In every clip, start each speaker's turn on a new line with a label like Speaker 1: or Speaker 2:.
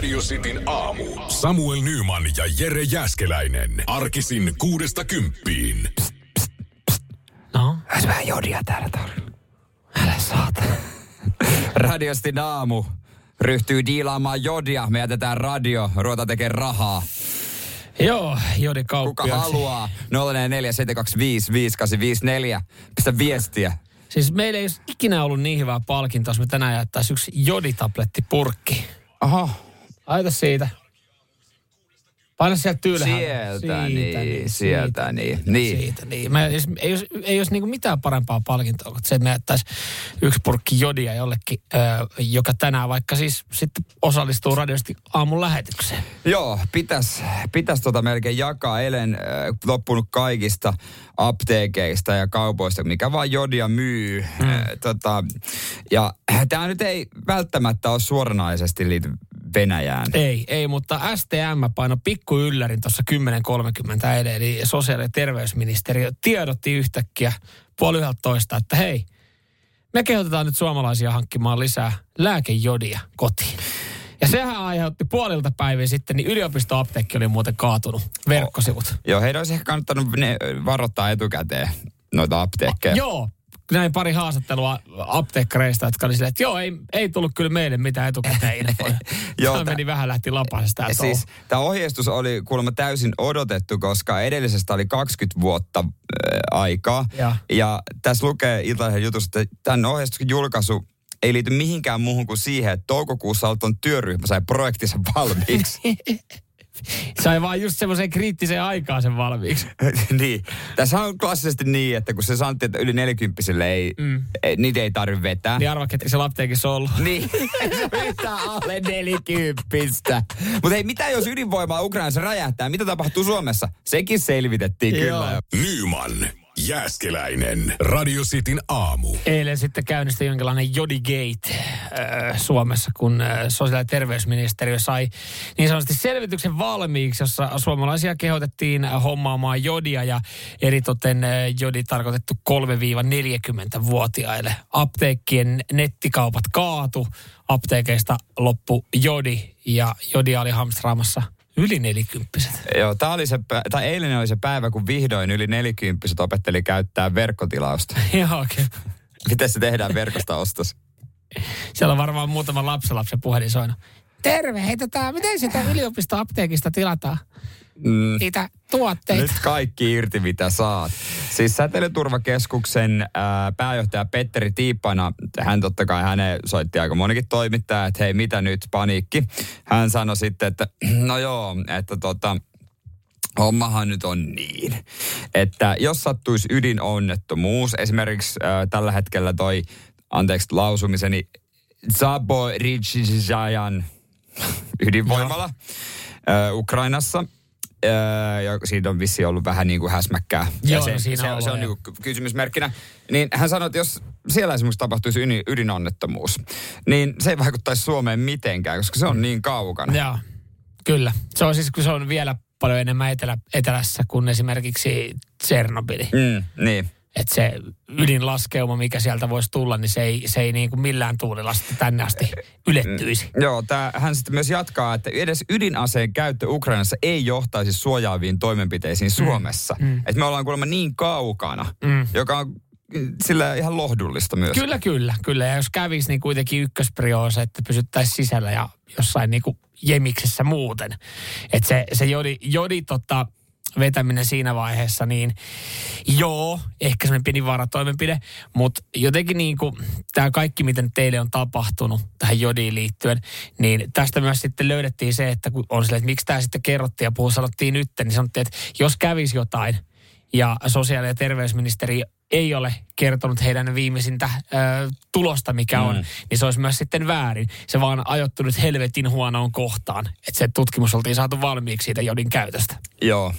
Speaker 1: Radio Cityn aamu. Samuel Nyman ja Jere Jäskeläinen. Arkisin kuudesta kymppiin.
Speaker 2: No? Olisi vähän jodia täällä tarjolla. Älä saata. Radio Cityn aamu ryhtyy diilaamaan jodia. Me jätetään radio, ruvetaan tekemään rahaa.
Speaker 3: Joo, Jodi Kauppiaksi.
Speaker 2: Kuka haluaa? 047255854. Pistä viestiä.
Speaker 3: Siis meillä ei olisi ikinä ollut niin hyvää palkintoa, jos me tänään jättäisiin yksi joditablettipurkki.
Speaker 2: Aha.
Speaker 3: Aita siitä. Paina sieltä ylhäällä.
Speaker 2: Sieltä
Speaker 3: Siitä,
Speaker 2: niin, sieltä niin. Niin.
Speaker 3: Siitä niin. Me, ei, ei, olisi, ei olisi niin mitään parempaa palkintoa kuin se, että me jättäisi yksi purkki jodia jollekin, joka tänään vaikka siis sitten osallistuu radiosti aamun lähetykseen.
Speaker 2: Joo, pitäisi pitäis tota melkein jakaa. Eilen äh, loppunut kaikista apteekeista ja kaupoista, mikä vaan jodia myy. Mm. Äh, tota, ja tämä nyt ei välttämättä ole suoranaisesti liity Venäjään.
Speaker 3: Ei, ei, mutta STM paino pikku yllärin tuossa 10.30 eilen, eli sosiaali- ja terveysministeriö tiedotti yhtäkkiä puoli toista, että hei, me kehotetaan nyt suomalaisia hankkimaan lisää lääkejodia kotiin. Ja sehän aiheutti puolilta päivin sitten, niin yliopistoapteekki oli muuten kaatunut, verkkosivut.
Speaker 2: Joo, heidän olisi ehkä kannattanut ne varoittaa etukäteen noita apteekkeja.
Speaker 3: Joo, näin pari haastattelua apteekkareista, jotka oli silleen, että joo, ei, ei tullut kyllä meille mitään etukäteen infoja.
Speaker 2: Joo,
Speaker 3: Tämä
Speaker 2: tä-
Speaker 3: meni vähän lähti lapasesta.
Speaker 2: Siis tämä ohjeistus oli kuulemma täysin odotettu, koska edellisestä oli 20 vuotta äh, aikaa.
Speaker 3: Ja.
Speaker 2: ja tässä lukee Iltalehden jutussa, että tämän ohjeistuksen julkaisu ei liity mihinkään muuhun kuin siihen, että toukokuussa Alton työryhmä sai projektinsa valmiiksi.
Speaker 3: Sai vaan just semmoiseen kriittiseen aikaan sen valmiiksi.
Speaker 2: niin. Tässä on klassisesti niin, että kun se sanottiin, että yli 40 ei, mm. ei, niitä ei tarvitse vetää.
Speaker 3: Niin arva, ketkä siellä apteekissa on ollut.
Speaker 2: Niin, se vetää alle nelikymppistä. Mutta ei, mitä jos ydinvoimaa Ukrainassa räjähtää? Mitä tapahtuu Suomessa? Sekin selvitettiin
Speaker 3: Joo.
Speaker 2: kyllä. jo.
Speaker 1: Nyman, Jääskeläinen. Radio Cityn aamu.
Speaker 3: Eilen sitten käynnistyi jonkinlainen Jodigate äh, Suomessa, kun äh, sosiaali- ja terveysministeriö sai niin sanotusti selvityksen valmiiksi, jossa suomalaisia kehotettiin hommaamaan jodia ja eritoten äh, jodi tarkoitettu 3-40-vuotiaille. Apteekkien nettikaupat kaatu, apteekeista loppu jodi ja jodia oli hamstraamassa yli nelikymppiset.
Speaker 2: Joo, tää oli se, tai eilen oli se päivä, kun vihdoin yli nelikymppiset opetteli käyttää verkkotilausta.
Speaker 3: Joo, okay.
Speaker 2: Miten se tehdään verkosta ostos?
Speaker 3: Siellä on varmaan muutama lapsenlapsen puhelin soinut. Terve, hei tota, miten sitä yliopistoapteekista tilataan?
Speaker 2: Mm.
Speaker 3: Niitä tuotteita.
Speaker 2: Nyt kaikki irti, mitä saat. Siis Säteilyturvakeskuksen ää, pääjohtaja Petteri Tiippana, hän totta kai hänen soitti aika monikin toimittaja, että hei, mitä nyt, paniikki. Hän sanoi sitten, että no joo, että tota, hommahan nyt on niin, että jos sattuisi ydinonnettomuus, esimerkiksi ää, tällä hetkellä toi, anteeksi lausumiseni, Zaporizhzhajan ydinvoimala ää, Ukrainassa, Öö, ja siitä on vissi ollut vähän niin kuin häsmäkkää.
Speaker 3: Joo,
Speaker 2: ja se,
Speaker 3: no siinä
Speaker 2: se,
Speaker 3: on
Speaker 2: se on niin kuin kysymysmerkkinä. Niin hän sanoi, että jos siellä esimerkiksi tapahtuisi ydin, ydinonnettomuus, niin se ei vaikuttaisi Suomeen mitenkään, koska se on niin kaukana.
Speaker 3: Joo, kyllä. Se on siis, kun se on vielä paljon enemmän etelä, etelässä kuin esimerkiksi Tsernobyli.
Speaker 2: Mm, niin.
Speaker 3: Että se ydinlaskeuma, mikä sieltä voisi tulla, niin se ei, se ei niin kuin millään tuulilla sitten tänne asti ylettyisi.
Speaker 2: Joo, tää, hän sitten myös jatkaa, että edes ydinaseen käyttö Ukrainassa ei johtaisi suojaaviin toimenpiteisiin Suomessa. Mm. Että me ollaan kuulemma niin kaukana, mm. joka on mm, sillä ihan lohdullista myös.
Speaker 3: Kyllä, kyllä, kyllä. Ja jos kävisi, niin kuitenkin ykkösprio on se, että pysyttäisiin sisällä ja jossain niin kuin jemiksessä muuten. Että se, se jodi, jodi tota, vetäminen siinä vaiheessa, niin joo, ehkä semmoinen pieni varatoimenpide, mutta jotenkin niin kuin tämä kaikki, miten teille on tapahtunut tähän jodiin liittyen, niin tästä myös sitten löydettiin se, että kun on silleen, että miksi tämä sitten kerrottiin ja puhuu sanottiin nyt, niin sanottiin, että jos kävisi jotain ja sosiaali- ja terveysministeri ei ole kertonut heidän viimeisintä ö, tulosta, mikä on, niin se olisi myös sitten väärin. Se vaan ajoittu nyt helvetin huonoon kohtaan, että se tutkimus oltiin saatu valmiiksi siitä jodin käytöstä.
Speaker 2: Joo.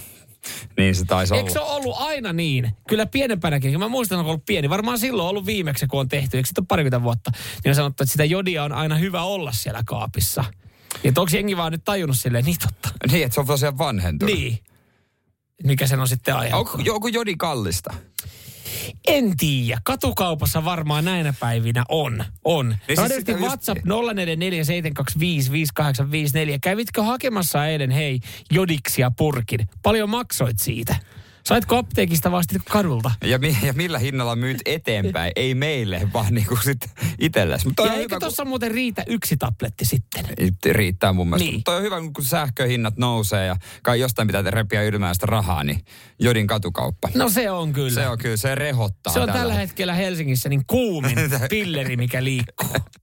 Speaker 2: Niin se taisi
Speaker 3: Eikö
Speaker 2: olla.
Speaker 3: se ole ollut aina niin? Kyllä pienempänäkin. Mä muistan, kun on ollut pieni. Varmaan silloin on ollut viimeksi, kun on tehty. Eikö sitten ole parikymmentä vuotta? Niin on sanottu, että sitä jodia on aina hyvä olla siellä kaapissa. Niin onko jengi vaan nyt tajunnut silleen, niin totta.
Speaker 2: Niin, että se on tosiaan vanhentunut.
Speaker 3: Niin. Mikä sen on sitten
Speaker 2: Onko
Speaker 3: aiheuttanut?
Speaker 2: joku jodi kallista?
Speaker 3: En tiedä. Katukaupassa varmaan näinä päivinä on. On.
Speaker 2: Niin
Speaker 3: Niin
Speaker 2: siis sitä just-
Speaker 3: WhatsApp 0447255854. Kävitkö hakemassa eilen, hei, jodiksia purkin? Paljon maksoit siitä? Saitko apteekista sitten kadulta?
Speaker 2: Ja, mi- ja millä hinnalla myyt eteenpäin? Ei meille, vaan niinku sit itsellesi. Mutta
Speaker 3: Ja eikö tuossa muuten riitä yksi tabletti sitten?
Speaker 2: riittää mun mielestä.
Speaker 3: Niin.
Speaker 2: Mutta on hyvä, kun sähköhinnat nousee ja kai jostain pitää repiä ylimääräistä rahaa, niin jodin katukauppa.
Speaker 3: No se on kyllä.
Speaker 2: Se on kyllä, se rehottaa.
Speaker 3: se on tällä hetkellä Helsingissä niin kuumin pilleri, mikä liikkuu.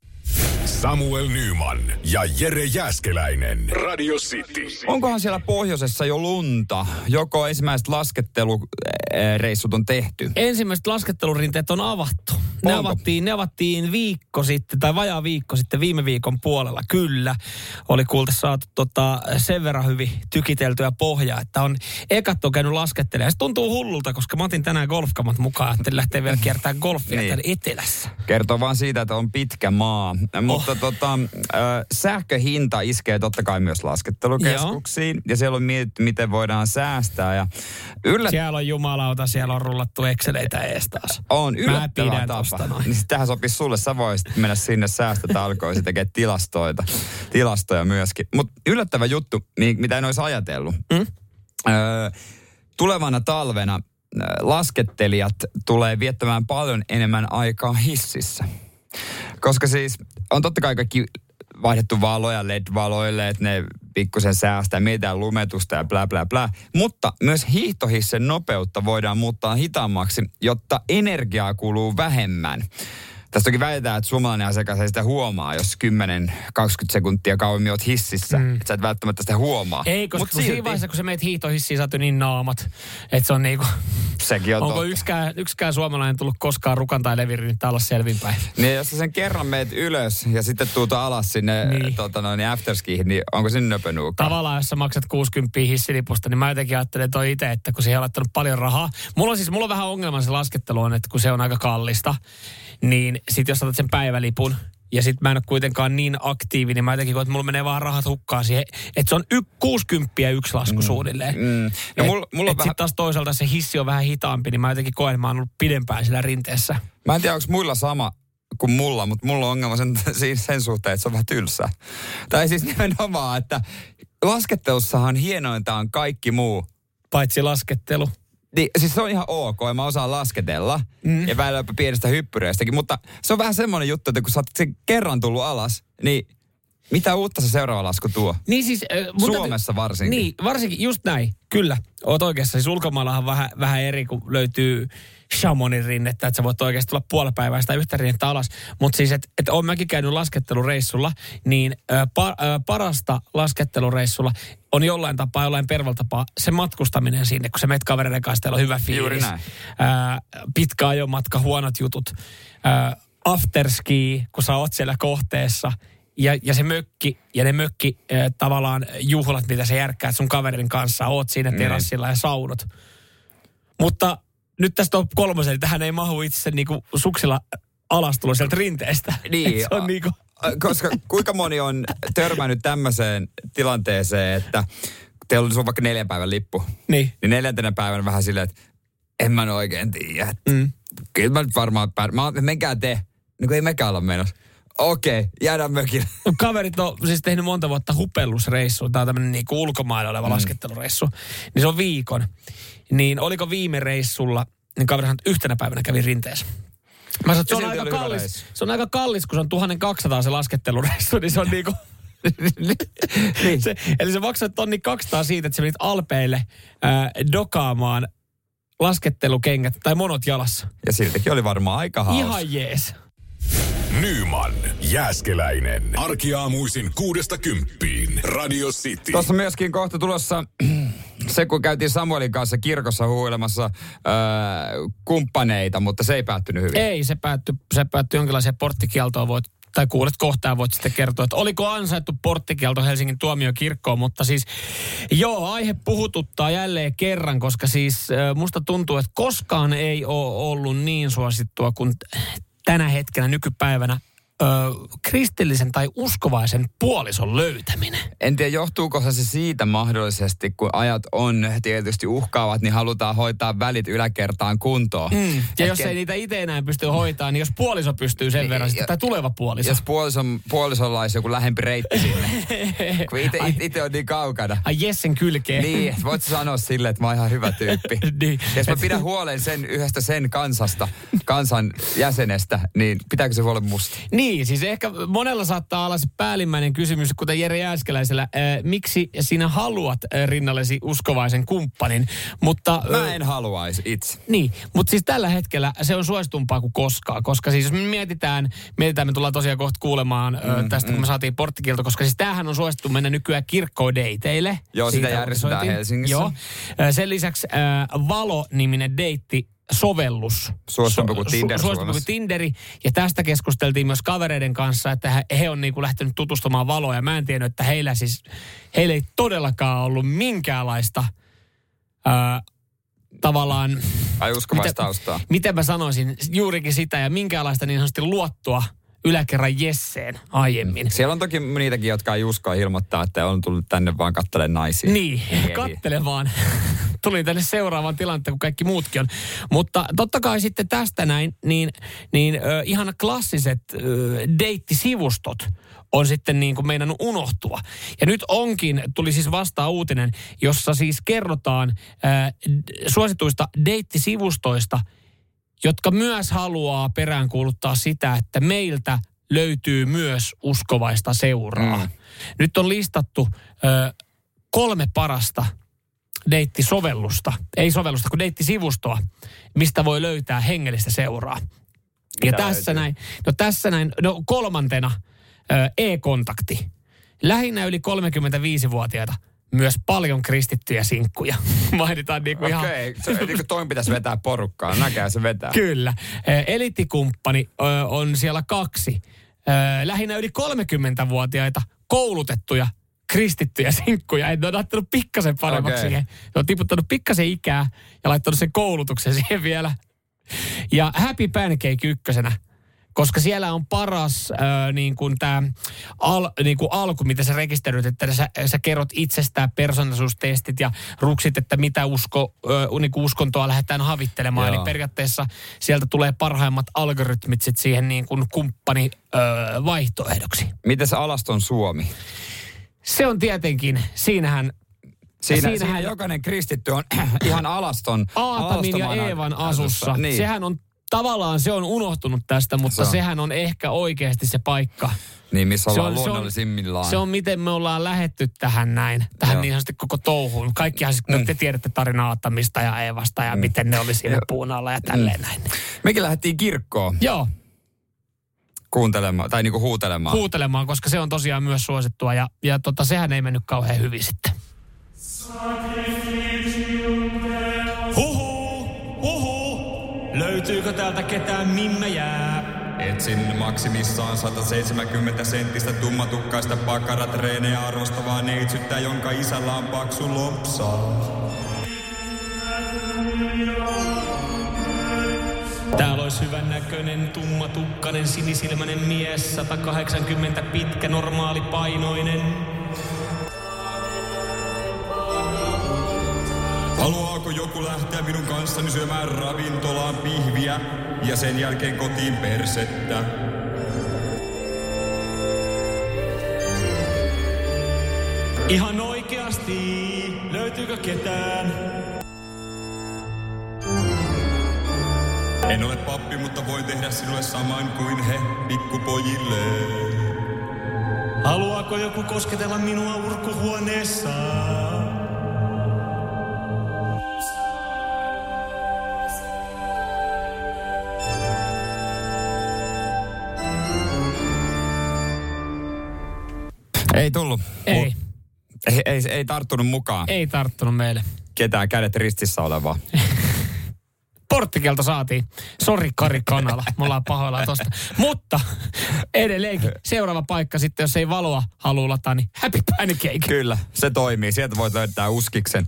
Speaker 1: Samuel Nyman ja Jere Jäskeläinen. Radio City.
Speaker 2: Onkohan siellä pohjoisessa jo lunta? Joko ensimmäiset laskettelureissut on tehty?
Speaker 3: Ensimmäiset laskettelurinteet on avattu. Ne
Speaker 2: Onko?
Speaker 3: avattiin, ne avattiin viikko sitten, tai vajaa viikko sitten viime viikon puolella. Kyllä, oli kuulta saatu tota, sen verran hyvin tykiteltyä pohjaa, että on ekat on käynyt laskettelemaan. Se tuntuu hullulta, koska mä otin tänään golfkamat mukaan, että lähtee vielä kiertämään golfia
Speaker 2: Niin.
Speaker 3: täällä etelässä.
Speaker 2: Kertoo vaan siitä, että on pitkä maa. Mutta tota, äh, sähköhinta iskee totta kai myös laskettelukeskuksiin. Ja siellä on mietitty, miten voidaan säästää. Ja yllät,
Speaker 3: Siellä on jumalauta, siellä on rullattu Exceleitä ees taas.
Speaker 2: on
Speaker 3: Mä
Speaker 2: yllättävä
Speaker 3: pidän
Speaker 2: tapa. Niin tähän sopisi sulle. Sä voisit mennä sinne säästötalkoisiin tekemään tilastoita, tilastoja myöskin. Mutta yllättävä juttu, mi- mitä en olisi ajatellut.
Speaker 3: Mm?
Speaker 2: Öö, tulevana talvena laskettelijat tulee viettämään paljon enemmän aikaa hississä. Koska siis on totta kai kaikki vaihdettu valoja LED-valoille, että ne pikkusen säästää, mietitään lumetusta ja bla bla bla. Mutta myös hiihtohissen nopeutta voidaan muuttaa hitaammaksi, jotta energiaa kuluu vähemmän. Tästä toki väitetään, että suomalainen asiakas ei sitä huomaa, jos 10-20 sekuntia kauemmin oot hississä. Mm. Että sä et välttämättä sitä huomaa.
Speaker 3: Ei, koska
Speaker 2: Mut
Speaker 3: kun siinä vaiheessa, kun sä meet hiihtohissiin, sä niin naamat, että se on niinku...
Speaker 2: Sekin on
Speaker 3: Onko
Speaker 2: totta.
Speaker 3: yksikään, yksikään suomalainen tullut koskaan rukan tai levirin olla selvinpäin?
Speaker 2: Niin jos sä sen kerran meet ylös ja sitten tuut alas sinne
Speaker 3: Niin.
Speaker 2: niin. tota noin, afterskiin, niin onko sinne nöpönuuka?
Speaker 3: Tavallaan, jos sä maksat 60 hissilipusta, niin mä jotenkin ajattelen toi itse, että kun siihen on laittanut paljon rahaa. Mulla on siis, mulla on vähän ongelma se laskettelu on, että kun se on aika kallista, niin sit jos otat sen päivälipun, ja sit mä en ole kuitenkaan niin aktiivinen, niin mä jotenkin koen, että mulla menee vaan rahat hukkaan siihen. Että se on y- 60 yksi lasku mm. suunnilleen.
Speaker 2: Mm. No mulla, mulla
Speaker 3: et
Speaker 2: vähän,
Speaker 3: sit taas toisaalta se hissi on vähän hitaampi, niin mä jotenkin koen, että mä oon ollut pidempään siellä rinteessä.
Speaker 2: mä en tiedä, onko muilla sama kuin mulla, mutta mulla on ongelma sen, sen suhteen, että se on vähän tylsää. Tai siis nimenomaan, että laskettelussahan hienointa on kaikki muu.
Speaker 3: Paitsi laskettelu.
Speaker 2: Niin, siis se on ihan ok, ja mä osaan lasketella, mm. ja välillä jopa pienestä hyppyreistäkin, mutta se on vähän semmoinen juttu, että kun sä oot sen kerran tullut alas, niin mitä uutta se seuraava lasku tuo?
Speaker 3: Niin siis... Äh, täytyy-
Speaker 2: Suomessa varsinkin.
Speaker 3: Niin, varsinkin just näin. Kyllä, oot oikeassa. Siis ulkomaillahan vähän, vähän eri, kun löytyy Chamonin rinnettä, että sä voit oikeasti tulla puoli päivää sitä yhtä rinnettä alas. Mutta siis, että et oon mäkin käynyt laskettelureissulla, niin ö, pa, ö, parasta laskettelureissulla on jollain tapaa, jollain pervaltapaa se matkustaminen sinne, kun sä meet kavereiden kanssa, teillä on hyvä fiilis.
Speaker 2: Juuri näin.
Speaker 3: Ö, pitkä ajomatka, huonot jutut. Ö, afterski, kun sä oot siellä kohteessa – ja, ja se mökki ja ne mökki äh, tavallaan juhlat, mitä sä järkkäät sun kaverin kanssa, oot siinä terassilla ja saunot. Mutta nyt tästä on kolmosen, niin tähän ei mahu itse niinku suksilla alastulo sieltä rinteestä.
Speaker 2: Niin,
Speaker 3: se on niinku,
Speaker 2: Koska kuinka moni on törmännyt tämmöiseen tilanteeseen, että teillä on vaikka neljän päivän lippu,
Speaker 3: niin.
Speaker 2: niin neljäntenä päivänä vähän silleen, että en mä oikein tiedä.
Speaker 3: Mm.
Speaker 2: Kyllä mä nyt varmaan pär... Mä, menkää te. No kun ei mekään olla menossa. Okei, jäädään mökille.
Speaker 3: Mun Kaverit on siis tehnyt monta vuotta hupellusreissu. Tämä on tämmöinen niinku ulkomailla oleva mm. laskettelureissu. Niin se on viikon. Niin oliko viime reissulla, niin kaveri sanoi, että yhtenä päivänä kävi rinteessä. Mä sanoin, se on, aika kallis, se on aika kallis, kun se on 1200 se laskettelureissu, niin se on niinku...
Speaker 2: niin.
Speaker 3: se, eli se maksoi tonni 200 siitä, että sä menit Alpeille ää, dokaamaan laskettelukengät tai monot jalassa.
Speaker 2: Ja siltikin oli varmaan aika hauska.
Speaker 3: Ihan jees.
Speaker 1: Nyman, Jääskeläinen. Arkiaamuisin kuudesta kymppiin. Radio City.
Speaker 2: Tuossa myöskin kohta tulossa se, kun käytiin Samuelin kanssa kirkossa huilemassa öö, kumppaneita, mutta se ei päättynyt hyvin.
Speaker 3: Ei, se päättyi se päättyi jonkinlaiseen porttikieltoon. Voit tai kuulet kohtaa, voit sitten kertoa, että oliko ansaittu porttikielto Helsingin tuomiokirkkoon, mutta siis joo, aihe puhututtaa jälleen kerran, koska siis musta tuntuu, että koskaan ei ole ollut niin suosittua kuin tänä hetkenä nykypäivänä ö, kristillisen tai uskovaisen puolison löytäminen.
Speaker 2: En tiedä, johtuuko se siitä mahdollisesti, kun ajat on tietysti uhkaavat, niin halutaan hoitaa välit yläkertaan kuntoon.
Speaker 3: Mm. Ja Et jos ei niitä itse enää pysty hoitaa, niin jos puoliso pystyy sen niin, verran, sitten, tai tuleva puoliso.
Speaker 2: Jos puolison, puolisolla olisi joku lähempi reitti sinne, kun itse on niin kaukana.
Speaker 3: Ai Jessen kylkeen.
Speaker 2: Niin, voit sanoa silleen, että mä oon ihan hyvä tyyppi. niin. Jos mä pidän huolen sen yhdestä sen kansasta, kansan jäsenestä, niin pitääkö se olla musta?
Speaker 3: Niin, niin, siis ehkä monella saattaa olla se päällimmäinen kysymys, kuten Jere Jääskeläisellä, äh, miksi sinä haluat rinnallesi uskovaisen kumppanin, mutta...
Speaker 2: Mä en haluaisi itse.
Speaker 3: Niin, mutta siis tällä hetkellä se on suositumpaa kuin koskaan, koska siis jos me mietitään, mietitään me tullaan tosiaan kohta kuulemaan mm, tästä, mm. kun me saatiin porttikilto, koska siis tämähän on suosittu mennä nykyään kirkkodeiteille.
Speaker 2: Joo, sitä järjestetään Helsingissä.
Speaker 3: Joo. Sen lisäksi äh, Valo-niminen deitti sovellus.
Speaker 2: Suositumpi kuin Tinder
Speaker 3: Suositumpi kuin Tinderi. Ja tästä keskusteltiin myös kavereiden kanssa, että he, he on niinku lähtenyt tutustumaan valoa. Ja mä en tiennyt, että heillä siis, heillä ei todellakaan ollut minkäänlaista ää, tavallaan...
Speaker 2: Ai uskovaista taustaa.
Speaker 3: Miten mä sanoisin, juurikin sitä ja minkäänlaista niin sanotusti luottua yläkerran Jesseen aiemmin.
Speaker 2: Siellä on toki niitäkin, jotka ei uskoa ilmoittaa, että on tullut tänne vaan kattelemaan naisia.
Speaker 3: Niin, kattele vaan. Tulin tänne seuraavaan tilanteen, kun kaikki muutkin on. Mutta totta kai sitten tästä näin, niin, niin ö, ihan klassiset ö, deittisivustot on sitten niin kuin meinannut unohtua. Ja nyt onkin, tuli siis vasta uutinen, jossa siis kerrotaan ö, suosituista deittisivustoista – jotka myös haluaa peräänkuuluttaa sitä, että meiltä löytyy myös uskovaista seuraa. Mm. Nyt on listattu ö, kolme parasta deittisovellusta, ei sovellusta, kun deittisivustoa, mistä voi löytää hengellistä seuraa. Mitä ja tässä löytyy? näin, no tässä näin, no kolmantena ö, e-kontakti. Lähinnä yli 35-vuotiaita myös paljon kristittyjä sinkkuja. Mainitaan niin kuin
Speaker 2: Okei, okay. ihan... kuin pitäisi vetää porukkaa. Näkää se vetää.
Speaker 3: Kyllä. Elittikumppani on siellä kaksi. Lähinnä yli 30-vuotiaita koulutettuja kristittyjä sinkkuja. Ne on ottanut pikkasen paremmaksi okay. siihen. Ne on tiputtanut pikkasen ikää ja laittanut sen koulutuksen siihen vielä. Ja Happy Pancake ykkösenä koska siellä on paras äh, niin kuin tämä al, niin kuin alku, mitä sä rekisteröit, että sä, sä kerrot itsestään persoonallisuustestit ja ruksit, että mitä usko, äh, niin kuin uskontoa lähdetään havittelemaan. Joo. Eli periaatteessa sieltä tulee parhaimmat algoritmit sit siihen niin kuin kumppani äh, vaihtoehdoksi.
Speaker 2: Mites Alaston Suomi?
Speaker 3: Se on tietenkin, siinähän
Speaker 2: Siinä, siinähän siinä jokainen kristitty on ihan alaston.
Speaker 3: Aatamin ja Eevan asussa. asussa. Niin. Sehän on tavallaan se on unohtunut tästä, mutta se on. sehän on ehkä oikeasti se paikka.
Speaker 2: Niin, missä ollaan se on, luonnollisimmillaan.
Speaker 3: Se on, se on miten me ollaan lähetty tähän näin, tähän Joo. niin sanotusti koko touhuun. Kaikkihan mm. te tiedätte tarinaa Aattamista ja Eevasta ja mm. miten ne oli siinä puun alla ja tälleen mm. näin.
Speaker 2: Mekin lähdettiin kirkkoon.
Speaker 3: Joo.
Speaker 2: Kuuntelemaan, tai niinku huutelemaan.
Speaker 3: Huutelemaan, koska se on tosiaan myös suosittua ja, ja tota, sehän ei mennyt kauhean hyvin sitten.
Speaker 4: Löytyykö täältä ketään mimme jää? Etsin maksimissaan 170 senttistä tummatukkaista pakaratreenejä arvostavaa neitsyttä, jonka isällä on paksu lompsa. Täällä olisi hyvän näköinen, tummatukkainen, sinisilmäinen mies, 180 pitkä, normaali painoinen. Haluaako joku lähteä minun kanssani syömään ravintolaan pihviä ja sen jälkeen kotiin persettä? Ihan oikeasti, löytyykö ketään? En ole pappi, mutta voin tehdä sinulle saman kuin he pikkupojille. Haluaako joku kosketella minua urkuhuoneessaan?
Speaker 2: Ei tullut.
Speaker 3: Ei.
Speaker 2: Ei, ei, ei tarttunut mukaan.
Speaker 3: Ei tarttunut meille.
Speaker 2: Ketään kädet ristissä olevaa.
Speaker 3: Porttikelta saatiin. Sori Kari Kanala, me ollaan pahoillaan tosta. Mutta edelleenkin seuraava paikka sitten, jos ei valoa halua lataa, niin Happy Pancake.
Speaker 2: Kyllä, se toimii. Sieltä voit löytää uskiksen.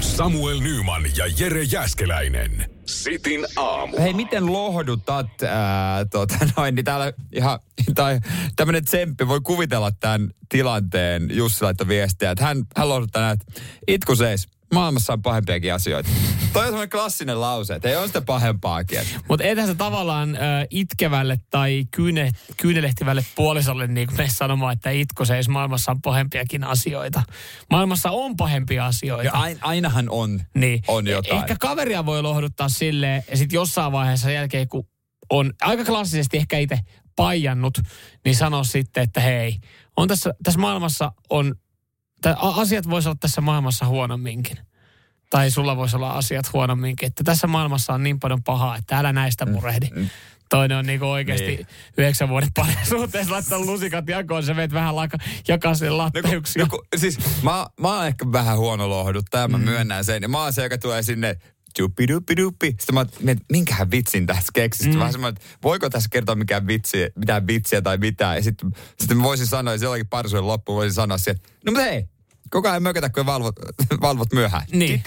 Speaker 1: Samuel Nyman ja Jere Jäskeläinen. Sitin aamu.
Speaker 2: Hei, miten lohdutat, ää, tota noin, niin täällä ihan, tai tämmönen tsemppi voi kuvitella tämän tilanteen. Jussi laittoi viestiä, että hän, hän lohduttaa näitä, itku seis, maailmassa on pahempiakin asioita. Toi on semmoinen klassinen lause, että ei ole sitä pahempaakin.
Speaker 3: Mutta ethän se tavallaan äh, itkevälle tai kyyne, kyynelehtivälle puolisolle niin kuin me sanomaan, että itku se, jos maailmassa on pahempiakin asioita. Maailmassa on pahempia asioita.
Speaker 2: Ja ain, ainahan on,
Speaker 3: Niin.
Speaker 2: on jotain.
Speaker 3: Ehkä kaveria voi lohduttaa silleen, ja sitten jossain vaiheessa jälkeen, kun on aika klassisesti ehkä itse paijannut, niin sano sitten, että hei, on tässä, tässä maailmassa on, asiat voisi olla tässä maailmassa huonomminkin. Tai sulla voisi olla asiat huonomminkin. Että tässä maailmassa on niin paljon pahaa, että älä näistä murehdi. Toinen on niinku oikeasti
Speaker 2: Niin.
Speaker 3: niin. yhdeksän vuoden parisuhteessa laittanut lusikat jakoon, sä veet vähän laka, jakaa sen
Speaker 2: No, kun,
Speaker 3: latteuksia.
Speaker 2: no, kun, siis mä, mä oon ehkä vähän huono lohduttaja, mä myönnän sen. Ja mä oon se, joka tulee sinne duppi duppi duppi. Sitten mä mietin, minkähän vitsin tässä keksisit. Mm. Vähän semmoinen, että voiko tässä kertoa mikään vitsi, mitään vitsiä tai mitään. Ja sitten, sitten mä voisin sanoa, jos jollakin parisuuden loppuun voisin sanoa siihen, no mutta hei, koko ajan mökötä, kun valvot, valvot myöhään.
Speaker 3: Niin.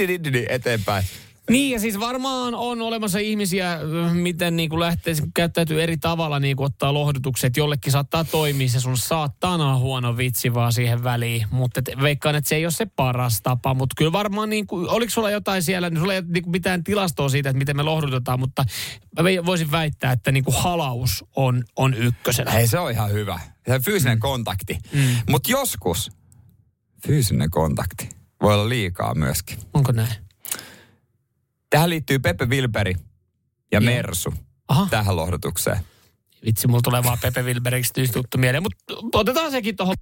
Speaker 2: Eteenpäin.
Speaker 3: Niin ja siis varmaan on olemassa ihmisiä, äh, miten niin kuin lähtee, käyttäytyy eri tavalla niin kuin ottaa lohdutukset. Jollekin saattaa toimia se sun saatana huono vitsi vaan siihen väliin. Mutta et, veikkaan, että se ei ole se paras tapa. Mutta kyllä varmaan, niin kuin, oliko sulla jotain siellä, niin sulla ei ole niin kuin mitään tilastoa siitä, että miten me lohdutetaan. Mutta mä voisin väittää, että niin kuin halaus on, on ykkösenä.
Speaker 2: Hei, se on ihan hyvä. Se fyysinen mm. kontakti. Mm. Mutta joskus fyysinen kontakti voi olla liikaa myöskin.
Speaker 3: Onko näin?
Speaker 2: Tähän liittyy Pepe Wilberi ja
Speaker 3: Joo.
Speaker 2: Mersu
Speaker 3: Aha.
Speaker 2: tähän lohdutukseen.
Speaker 3: Vitsi, mulla tulee vaan Pepe Wilberiksi tuttu mieleen. Mutta otetaan sekin tuohon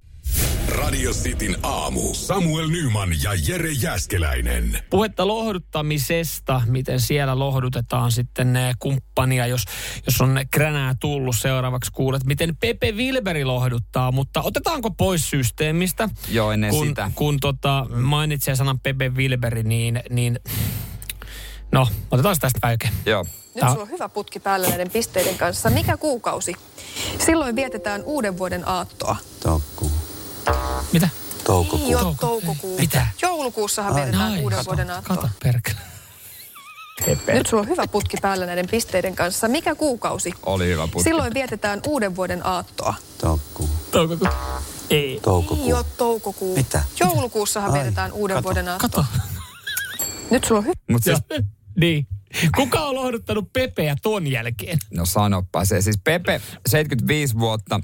Speaker 1: Radio Cityn aamu. Samuel Nyman ja Jere Jäskeläinen.
Speaker 3: puhetta lohduttamisesta, miten siellä lohdutetaan sitten eh, kumppania, jos, jos on kränää tullut seuraavaksi kuulet, miten Pepe Wilberi lohduttaa, mutta otetaanko pois systeemistä?
Speaker 2: Joo, ennen
Speaker 3: kun,
Speaker 2: sitä.
Speaker 3: Kun tota, mainitsee sanan Pepe Wilberi, niin, niin no, otetaan se tästä väyke.
Speaker 2: Joo.
Speaker 5: Nyt sulla on hyvä putki päällä näiden pisteiden kanssa. Mikä kuukausi? Silloin vietetään uuden vuoden aattoa.
Speaker 6: Toukkuu.
Speaker 3: Mitä?
Speaker 6: Toukokuu.
Speaker 5: Ei ole
Speaker 3: Touko-
Speaker 5: toukokuu.
Speaker 3: Mitä?
Speaker 5: Joulukuussahan vietetään
Speaker 3: Ai,
Speaker 5: uuden
Speaker 3: kato,
Speaker 5: vuoden aattoa.
Speaker 3: Kato, perkele. Pepe.
Speaker 5: Nyt sulla on hyvä putki päällä näiden pisteiden kanssa. Mikä kuukausi?
Speaker 2: Oli hyvä putki.
Speaker 5: Silloin vietetään uuden vuoden aattoa.
Speaker 6: Toukkuu.
Speaker 3: Toukokuu. Ei.
Speaker 6: Toukokuu.
Speaker 5: Ei ole toukokuu.
Speaker 6: Mitä?
Speaker 5: Joulukuussahan
Speaker 6: Ai,
Speaker 5: vietetään uuden
Speaker 6: kato.
Speaker 5: vuoden aattoa.
Speaker 3: Kato.
Speaker 5: Nyt sulla on hyvä.
Speaker 2: Mut siis,
Speaker 3: niin. Kuka on lohduttanut Pepeä ton jälkeen?
Speaker 2: no sanoppa se. Siis Pepe, 75 vuotta,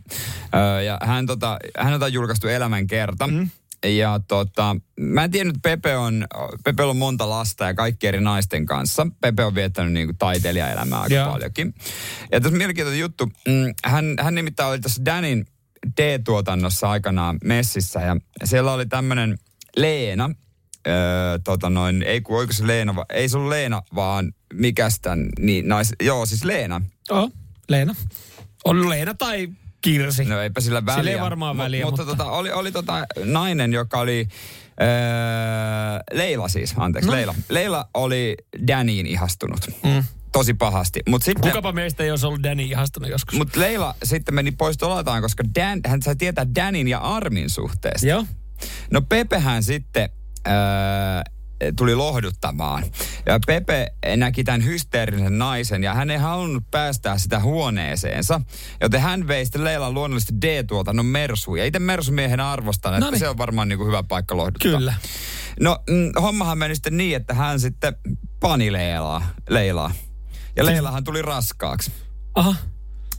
Speaker 2: ja hän, tota, hän on julkaistu elämän kerta. Mm. Ja tota, mä en tiennyt, että Pepe on, Pepe on monta lasta ja kaikki eri naisten kanssa. Pepe on viettänyt niinku taiteilijaelämää aika
Speaker 3: Joo.
Speaker 2: paljonkin. Ja tässä mielenkiintoinen juttu. Mm, hän, hän nimittäin oli tässä Danin D-tuotannossa aikanaan messissä ja siellä oli tämmöinen Leena, öö, tota noin, ei kun oiko se Leena, va- ei se ollut Leena, vaan mikäs tän, niin nais, joo siis Leena.
Speaker 3: Oh, Leena. On Leena tai Kirsi.
Speaker 2: No eipä sillä väliä.
Speaker 3: Sillä ei varmaan
Speaker 2: Mut-
Speaker 3: väliä,
Speaker 2: mutta,
Speaker 3: mutta-
Speaker 2: Tota, oli, oli tota nainen, joka oli, öö, Leila siis, anteeksi,
Speaker 3: No.
Speaker 2: Leila. Leila oli Daniin ihastunut.
Speaker 3: Mm.
Speaker 2: Tosi pahasti. Mutta sitten...
Speaker 3: Kukapa meistä ei olisi ollut Danny ihastunut joskus?
Speaker 2: Mutta Leila sitten meni pois tolataan, koska Dan, hän sai tietää Danin ja Armin suhteesta.
Speaker 3: Joo.
Speaker 2: No Pepehän sitten öö, tuli lohduttamaan. Ja Pepe näki tämän hysteerisen naisen ja hän ei halunnut päästää sitä huoneeseensa. Joten hän vei sitten Leilan luonnollisesti D-tuotannon Mersuun. Ja itse Mersumiehen arvostan, että
Speaker 3: Noniin.
Speaker 2: se on varmaan niin kuin hyvä paikka lohduttaa.
Speaker 3: Kyllä.
Speaker 2: No mm, hommahan meni sitten niin, että hän sitten pani Leilaa. Leilaa. Ja Leilahan tuli raskaaksi.
Speaker 3: Aha.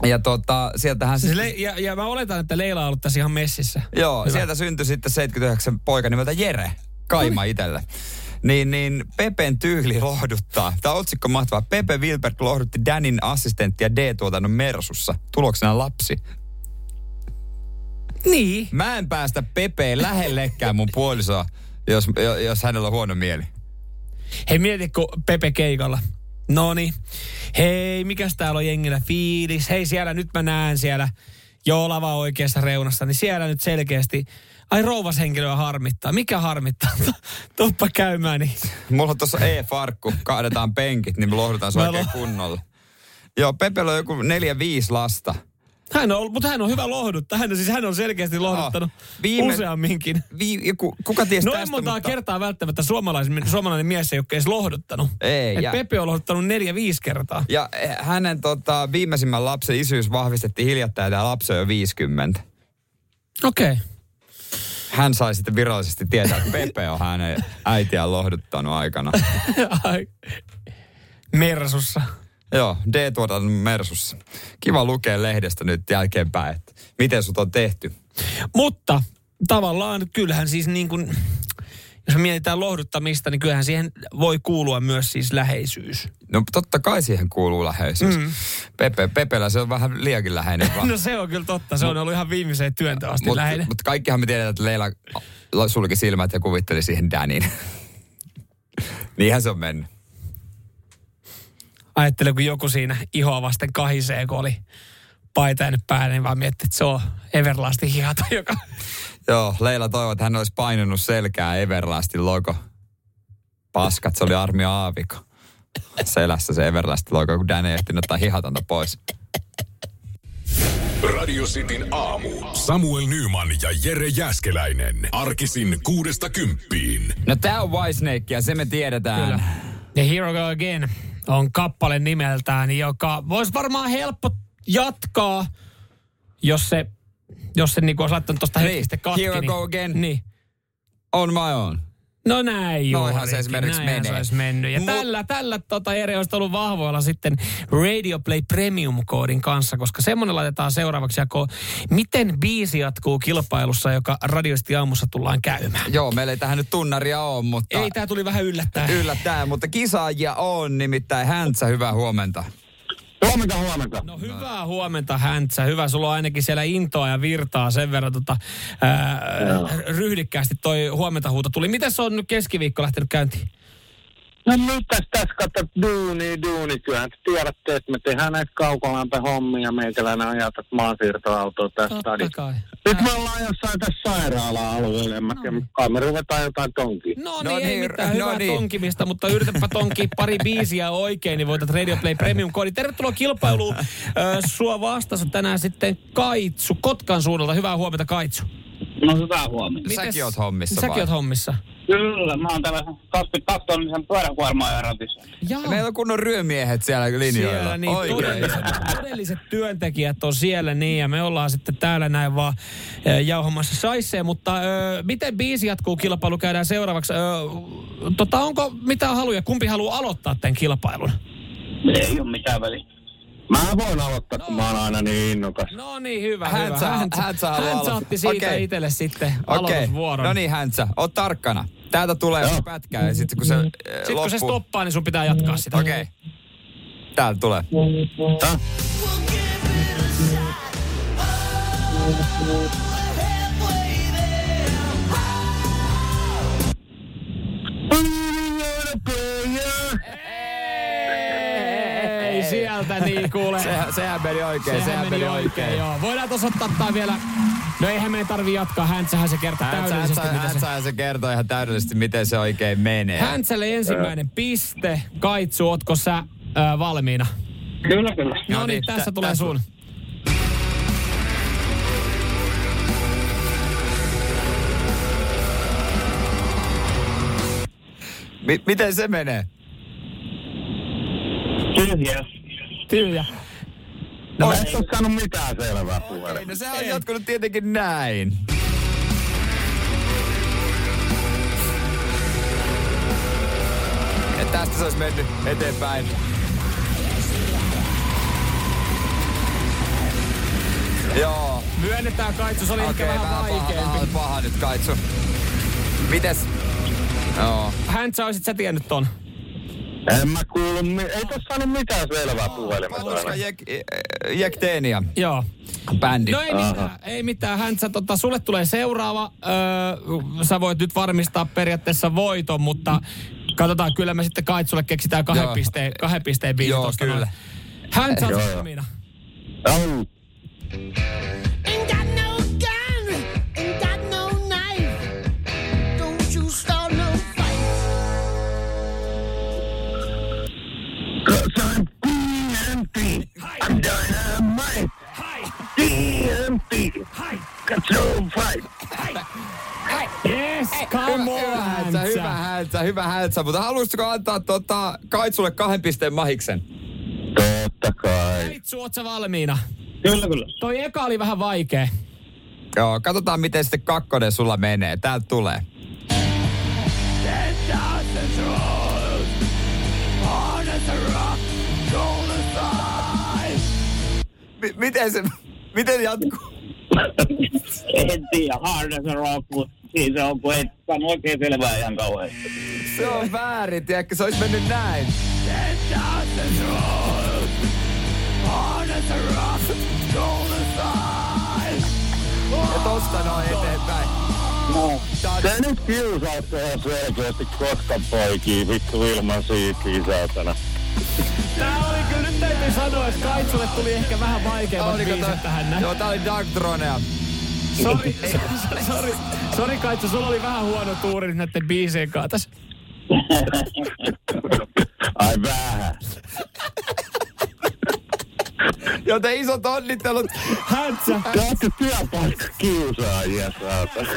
Speaker 2: Ja tota, sieltähän
Speaker 3: Siis. Le- ja, ja mä oletan, että Leila on ollut tässä ihan messissä.
Speaker 2: Joo,
Speaker 3: Hyvä.
Speaker 2: sieltä syntyi sitten 79 poika nimeltä Jere, Kaima itelle. Niin, niin Pepen tyyli lohduttaa. Tämä otsikko mahtavaa. Pepe Wilberg lohdutti Danin assistenttia D-tuotannon Mersussa. Tuloksena lapsi.
Speaker 3: Niin.
Speaker 2: Mä en päästä Pepeen lähellekään mun puolisoa, jos, jos hänellä on huono mieli.
Speaker 3: Hei, mieti, kun Pepe keikalla. Noni. Hei, mikäs täällä on jengillä fiilis? Hei, siellä nyt mä näen siellä. Joo, lava oikeassa reunassa. Niin siellä nyt selkeästi Ai rouvashenkilöä harmittaa. Mikä harmittaa? Tuppa käymään, niin
Speaker 2: Mulla on tuossa E-farkku, kaadetaan penkit, niin me lohdutaan se oikein
Speaker 3: lo-
Speaker 2: kunnolla. Joo, Pepellä on joku neljä, viisi lasta.
Speaker 3: Hän on, mutta hän on hyvä lohduttaa. Hän, on- siis hän on selkeästi lohduttanut
Speaker 2: Viime-
Speaker 3: useamminkin.
Speaker 2: Vi, joku, kuka tiesi
Speaker 3: Noin
Speaker 2: tästä,
Speaker 3: montaa
Speaker 2: mutta...
Speaker 3: kertaa välttämättä suomalainen, suomalainen mies ei ole edes lohduttanut.
Speaker 2: Ei,
Speaker 3: Et
Speaker 2: ja-
Speaker 3: Pepe on lohduttanut neljä, viisi kertaa.
Speaker 2: Ja eh, hänen tota, viimeisimmän lapsen isyys vahvistettiin hiljattain ja tämä lapsi on jo 50.
Speaker 3: Okei. Okay.
Speaker 2: Hän sai sitten virallisesti tietää, että Pepe on hänen äitiään lohduttanut aikana.
Speaker 3: Ai. Mersussa.
Speaker 2: Joo, D-tuotannon Mersussa. Kiva lukea lehdestä nyt jälkeenpäin, että miten sut on tehty.
Speaker 3: Mutta tavallaan kyllähän siis niin kuin, jos mietitään lohduttamista, niin kyllähän siihen voi kuulua myös siis läheisyys.
Speaker 2: No totta kai siihen kuuluu läheisyys. Mm. Pepe, Pepellä se on vähän liiankin läheinen vaan.
Speaker 3: No se on kyllä totta. Se on ollut ihan viimeiseen työntöön asti
Speaker 2: Mutta
Speaker 3: läheinen.
Speaker 2: mut kaikkihan me tiedetään, että Leila sulki silmät ja kuvitteli siihen Danin. Niinhän se on mennyt.
Speaker 3: Ajattelen, kun joku siinä ihoa vasten kahisee, kun oli paita jäänyt päälle, niin vaan miettii, että se on Everlastin hihato, joka...
Speaker 2: Joo, Leila toivoi, että hän olisi painunut selkää Everlastin logo. Paskat, se oli Armi Aaviko. Selässä se Everlastin logo, kun Dan ei ehtinyt ottaa hihatonta pois.
Speaker 1: Radio Cityn aamu. Samuel Nyman ja Jere Jäskeläinen. Arkisin kuudesta kymppiin.
Speaker 2: No tää on Whitesnake ja se me tiedetään.
Speaker 3: Kyllä. The Hero Go Again on kappale nimeltään, joka voisi varmaan helppo jatkaa, jos se, jos se niinku olisi laittanut tuosta
Speaker 2: Niin,
Speaker 3: hetkistä katki.
Speaker 2: Here I
Speaker 3: niin,
Speaker 2: go again.
Speaker 3: Niin.
Speaker 2: On my own.
Speaker 3: No näin
Speaker 2: Noinhan se esimerkiksi
Speaker 3: näinhän
Speaker 2: menee.
Speaker 3: se olisi mennyt. Ja
Speaker 2: Mut-
Speaker 3: tällä, tällä tota, Jere olisi ollut vahvoilla sitten Radio Play Premium-koodin kanssa, koska semmoinen laitetaan seuraavaksi jako, miten biisi jatkuu kilpailussa, joka radiosti aamussa tullaan käymään.
Speaker 2: Joo, meillä ei tähän nyt tunnaria ole, mutta
Speaker 3: Ei, tämä tuli vähän yllättäen.
Speaker 2: yllättäen, mutta kisaajia on nimittäin Häntsä, hyvää huomenta.
Speaker 6: Huomenta, huomenta.
Speaker 3: No hyvää huomenta Häntsä. Hyvä, sulla on ainakin siellä intoa ja virtaa sen verran tota, ää, ryhdikkäästi toi huomenta huuto tuli. Miten se on nyt keskiviikko lähtenyt käyntiin?
Speaker 6: No mitäs tässä katsot duuni, duuni. Kyllähän te tiedätte, että me tehdään näitä kaukolämpö hommia. Meikäläinen ajatat maansiirtoautoa tästä
Speaker 3: Totta
Speaker 6: stadista.
Speaker 3: kai.
Speaker 6: Nyt me ollaan jossain tässä sairaala-alueella. No. Kai me ruvetaan jotain tonkia.
Speaker 3: No,
Speaker 2: No
Speaker 3: niin, ei
Speaker 2: niin,
Speaker 3: mitään
Speaker 2: no
Speaker 3: hyvää
Speaker 2: niin.
Speaker 3: tonkimista, mutta yritäpä tonkia pari biisiä oikein, niin voitat Radio Play Premium koodi. Tervetuloa kilpailuun. Sua vastassa tänään sitten Kaitsu, Kotkan suunnalta. Hyvää huomenta Kaitsu.
Speaker 6: No hyvää huomenta.
Speaker 2: Säkin oot hommissa
Speaker 3: Säkin
Speaker 2: vai?
Speaker 3: oot hommissa.
Speaker 6: Kyllä, mä oon täällä 22-tonnisen pyöräkuormaa ratissa.
Speaker 3: Jaa.
Speaker 2: Meillä on kunnon ryömiehet siellä linjoilla.
Speaker 3: Siellä niin,
Speaker 2: Oikein.
Speaker 3: todelliset, todelliset työntekijät on siellä niin ja me ollaan sitten täällä näin vaan jauhamassa saisseen, mutta ö, miten biisi jatkuu kilpailu käydään seuraavaksi? Ö, tota, onko mitään haluja? Kumpi haluaa aloittaa tämän kilpailun?
Speaker 6: Ei oo mitään väliä. Mä voin aloittaa, kun mä oon aina niin innokas.
Speaker 3: No niin, hyvä,
Speaker 2: Häntsä-
Speaker 3: hyvä.
Speaker 2: Häntsä haluaa
Speaker 3: Häntsä
Speaker 2: aloittaa.
Speaker 3: otti siitä
Speaker 2: Okei.
Speaker 3: itselle sitten aloitusvuoron.
Speaker 2: no niin Häntsä, oot tarkkana. Täältä tulee.
Speaker 6: Joo.
Speaker 2: pätkää ja sitten kun se äh,
Speaker 3: Sitten kun se
Speaker 2: loppuu.
Speaker 3: stoppaa, niin sun pitää jatkaa sitä.
Speaker 2: Okei. Okay. Täältä tulee.
Speaker 3: Ei niin kuule.
Speaker 2: Sehän, sehän meni oikein,
Speaker 3: Sehän meni oikein, joo. Voidaan tuossa ottaa tää vielä... No eihän meidän tarvi jatkaa. Häntsähän se kertoo
Speaker 2: Häntsä,
Speaker 3: täydellisesti,
Speaker 2: häntsä,
Speaker 3: mitä se...
Speaker 2: häntsä, se kertoo ihan täydellisesti, miten se oikein menee.
Speaker 3: Häntsälle ensimmäinen piste. Kaitsu, ootko sä ää, valmiina?
Speaker 6: Kyllä, kyllä.
Speaker 3: No,
Speaker 2: No
Speaker 3: niin,
Speaker 2: niin,
Speaker 3: tässä
Speaker 2: tä-
Speaker 3: tulee sun.
Speaker 2: Mi- miten se menee?
Speaker 6: Tyhjä.
Speaker 3: Tyhjä.
Speaker 6: No mä et oo saanut mitään selvää puheelle.
Speaker 2: Ei, no sehän on jatkunut tietenkin näin. Et tästä se olisi mennyt eteenpäin. Joo.
Speaker 3: Myönnetään Kaitsu, se oli
Speaker 2: Okei,
Speaker 3: ehkä vähän
Speaker 2: vähän paha,
Speaker 3: vaikeampi.
Speaker 2: vähän paha nyt Kaitsu. Mites? Joo.
Speaker 3: Häntsä, olisit sä tiennyt ton?
Speaker 6: En mä kuulu, mi- ei tossa saanut mitään selvää puhelimesta.
Speaker 2: Koska Jek, Jek Teenia
Speaker 3: Joo.
Speaker 2: bändi.
Speaker 3: No ei mitään, ei mitään. Häntsä, tota, sulle tulee seuraava. Öö, sä voit nyt varmistaa periaatteessa voiton, mutta katsotaan, kyllä me sitten Kaitsulle keksitään kahden
Speaker 2: Joo.
Speaker 3: pisteen, kahden pisteen biisi
Speaker 2: Joo,
Speaker 3: tosta
Speaker 2: kyllä.
Speaker 3: Häntsä on
Speaker 6: Joo, joo.
Speaker 3: valmiina.
Speaker 6: Joo.
Speaker 7: Dynamite! DMT! Yes, come on! Hyvä häntsä, hyvä
Speaker 2: häntsä, hyvä häntsä. Mutta haluaisitko antaa tota, Kaitsulle kahden pisteen mahiksen?
Speaker 6: Totta kai.
Speaker 3: Kaitsu, ootko valmiina?
Speaker 6: Kyllä, kyllä.
Speaker 3: Toi eka oli vähän vaikea.
Speaker 2: Joo, katsotaan miten sitten kakkonen sulla menee. Täältä tulee. Miten se, miten jatkuu?
Speaker 6: en tiedä, hard as a rock, siinä se on, kun ei sano oikein selvää ihan kauheasti.
Speaker 2: Se on väärin, tiedätkö? Se olisi mennyt näin. Ja tosta noin eteenpäin.
Speaker 6: No, te nyt kiusaatte ihan selkeästi koskan poikia vittu ilman siikiä, saatana.
Speaker 3: Tää oli kyllä, nyt täytyy sanoa, että Kaitsulle tuli ehkä vähän vaikeammat
Speaker 2: Oliko
Speaker 3: biisit tähän näin.
Speaker 2: Joo, tää oli Dark Dronea.
Speaker 3: Sori, sori, sori Kaitsu, sulla oli vähän huono tuuri nyt näiden biisien kanssa.
Speaker 6: Ai vähän.
Speaker 2: Joten isot onnittelut.
Speaker 3: Häntsä,
Speaker 6: ootte työpaikka kiusaajia, saatana.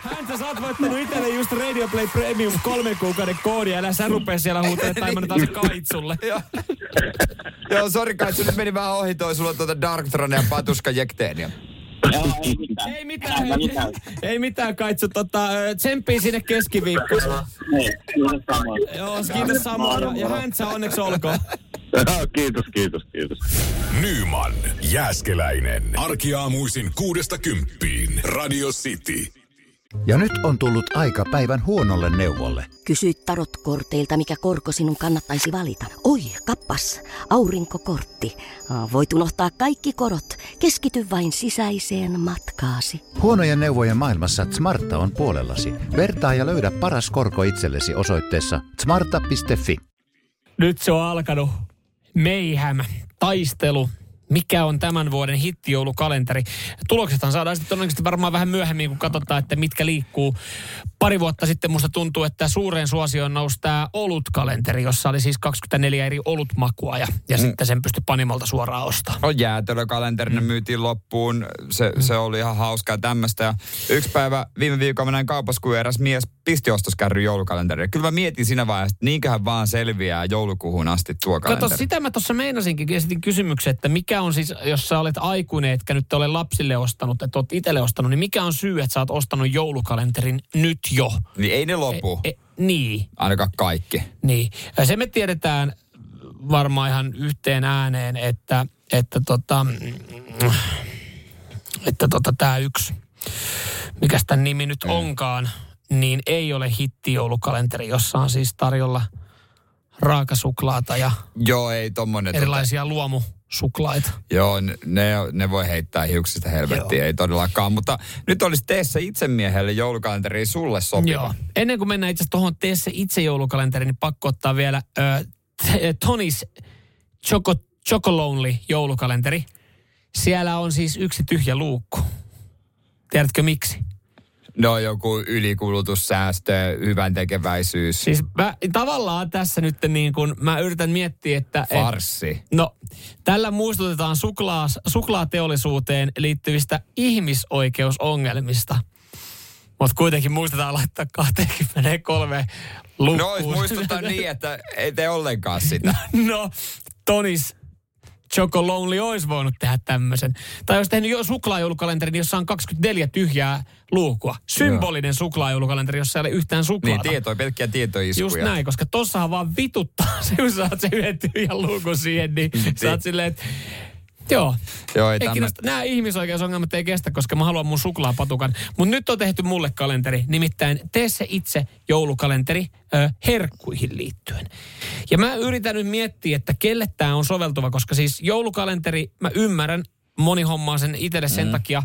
Speaker 3: Häntsä, sä oot voittanut itselle just Radio Play Premium kolmen kuukauden koodia. Älä sä rupea siellä huutelemaan, että mä annetaan se Kaitsulle.
Speaker 2: Joo. Joo, sori Kaitsu, nyt meni vähän ohi toi. Sulla on tuota Dark Dronea patuska jekteeniä.
Speaker 6: Joo, ei mitään.
Speaker 3: Ei mitään,
Speaker 6: Ei mitään.
Speaker 3: ei mitään Kaitsu. Tota, tsemppii sinne keskiviikkoon.
Speaker 6: Niin.
Speaker 3: Joo, kiitos samoin. Ja, ja Häntsä, onneksi olkoon.
Speaker 6: Joo, kiitos, kiitos, kiitos.
Speaker 1: Nyman, Jääskeläinen. Arkiaamuisin kuudesta kymppiin. Radio City.
Speaker 7: Ja nyt on tullut aika päivän huonolle neuvolle.
Speaker 8: Kysy tarotkorteilta, mikä korko sinun kannattaisi valita. Oi, kappas, aurinkokortti. Ah, Voit unohtaa kaikki korot. Keskity vain sisäiseen matkaasi.
Speaker 7: Huonojen neuvojen maailmassa Smarta on puolellasi. Vertaa ja löydä paras korko itsellesi osoitteessa smarta.fi.
Speaker 3: Nyt se on alkanut. Mayhem, taistelu. Mikä on tämän vuoden hittijoulukalenteri? Tuloksethan saadaan sitten todennäköisesti varmaan vähän myöhemmin, kun katsotaan, että mitkä liikkuu. Pari vuotta sitten musta tuntuu, että suureen suosioon nousi tämä olutkalenteri, jossa oli siis 24 eri olutmakua ja, ja mm. sitten sen pystyi panimolta suoraan ostamaan.
Speaker 2: On jäätelökalenteri, ne myytiin loppuun. Se, se oli ihan hauskaa tämmöistä. Ja yksi päivä viime viikolla näin kaupassa, kun eräs mies pisti ostoskärry joulukalenteria. Kyllä mä mietin siinä vaiheessa, että niinköhän vaan selviää joulukuuhun asti tuo kalenteri.
Speaker 3: Kato, sitä mä tuossa meinasinkin, esitin kysymyksen, että mikä on siis, jos sä olet aikuinen, etkä nyt ole lapsille ostanut, että oot itselle ostanut, niin mikä on syy, että sä oot ostanut joulukalenterin nyt jo?
Speaker 2: Niin ei ne lopu.
Speaker 3: E, e, niin,
Speaker 2: Ainakaan kaikki.
Speaker 3: niin. Ja se me tiedetään varmaan ihan yhteen ääneen, että, että tota, mm, että tota tää yksi, mikä tämän nimi nyt onkaan, niin ei ole hittijoulukalenteri, jossa on siis tarjolla raakasuklaata ja
Speaker 2: Joo, ei tommonen. tota-
Speaker 3: erilaisia luomusuklaita.
Speaker 2: Joo, ne, ne, voi heittää hiuksista helvettiin, ei todellakaan. Mutta nyt olisi teessä itsemiehelle joulukalenteri sulle sopiva.
Speaker 3: Joo. Ennen kuin mennään itse asiassa tuohon tee se itse joulukalenteri, niin pakko ottaa vielä ö, t- Tonys Choco, Choco Lonely joulukalenteri. Siellä on siis yksi tyhjä luukku. Tiedätkö miksi?
Speaker 2: No joku ylikulutus, säästö, hyvän tekeväisyys,
Speaker 3: Siis mä, tavallaan tässä nyt niin kuin, mä yritän miettiä, että... Et,
Speaker 2: farssi.
Speaker 3: no, tällä muistutetaan suklaa, suklaateollisuuteen liittyvistä ihmisoikeusongelmista. Mutta kuitenkin muistetaan laittaa 23 lukkuun.
Speaker 2: No muistuttaa niin, että ei tee ollenkaan sitä.
Speaker 3: No, Tonis Choco Lonely olisi voinut tehdä tämmöisen. Tai olisi tehnyt jo suklaajoulukalenterin, jossa on 24 tyhjää luukua. Symbolinen suklaajoulukalenteri, jossa ei ole yhtään
Speaker 2: Niin,
Speaker 3: suklaata.
Speaker 2: tieto, pelkkiä tietoiskuja.
Speaker 3: Just näin, koska tossahan vaan vituttaa se, kun saat sen yhden tyhjän luukun siihen, niin sä oot silleen, että Joo.
Speaker 2: Joo, ei
Speaker 3: Ei. Nämä ihmisoikeusongelmat ei kestä, koska mä haluan mun suklaapatukan. Mutta nyt on tehty mulle kalenteri, nimittäin tee se itse joulukalenteri ö, herkkuihin liittyen. Ja mä yritän nyt miettiä, että kelle tämä on soveltuva, koska siis joulukalenteri, mä ymmärrän, moni hommaa sen itselle sen mm. takia,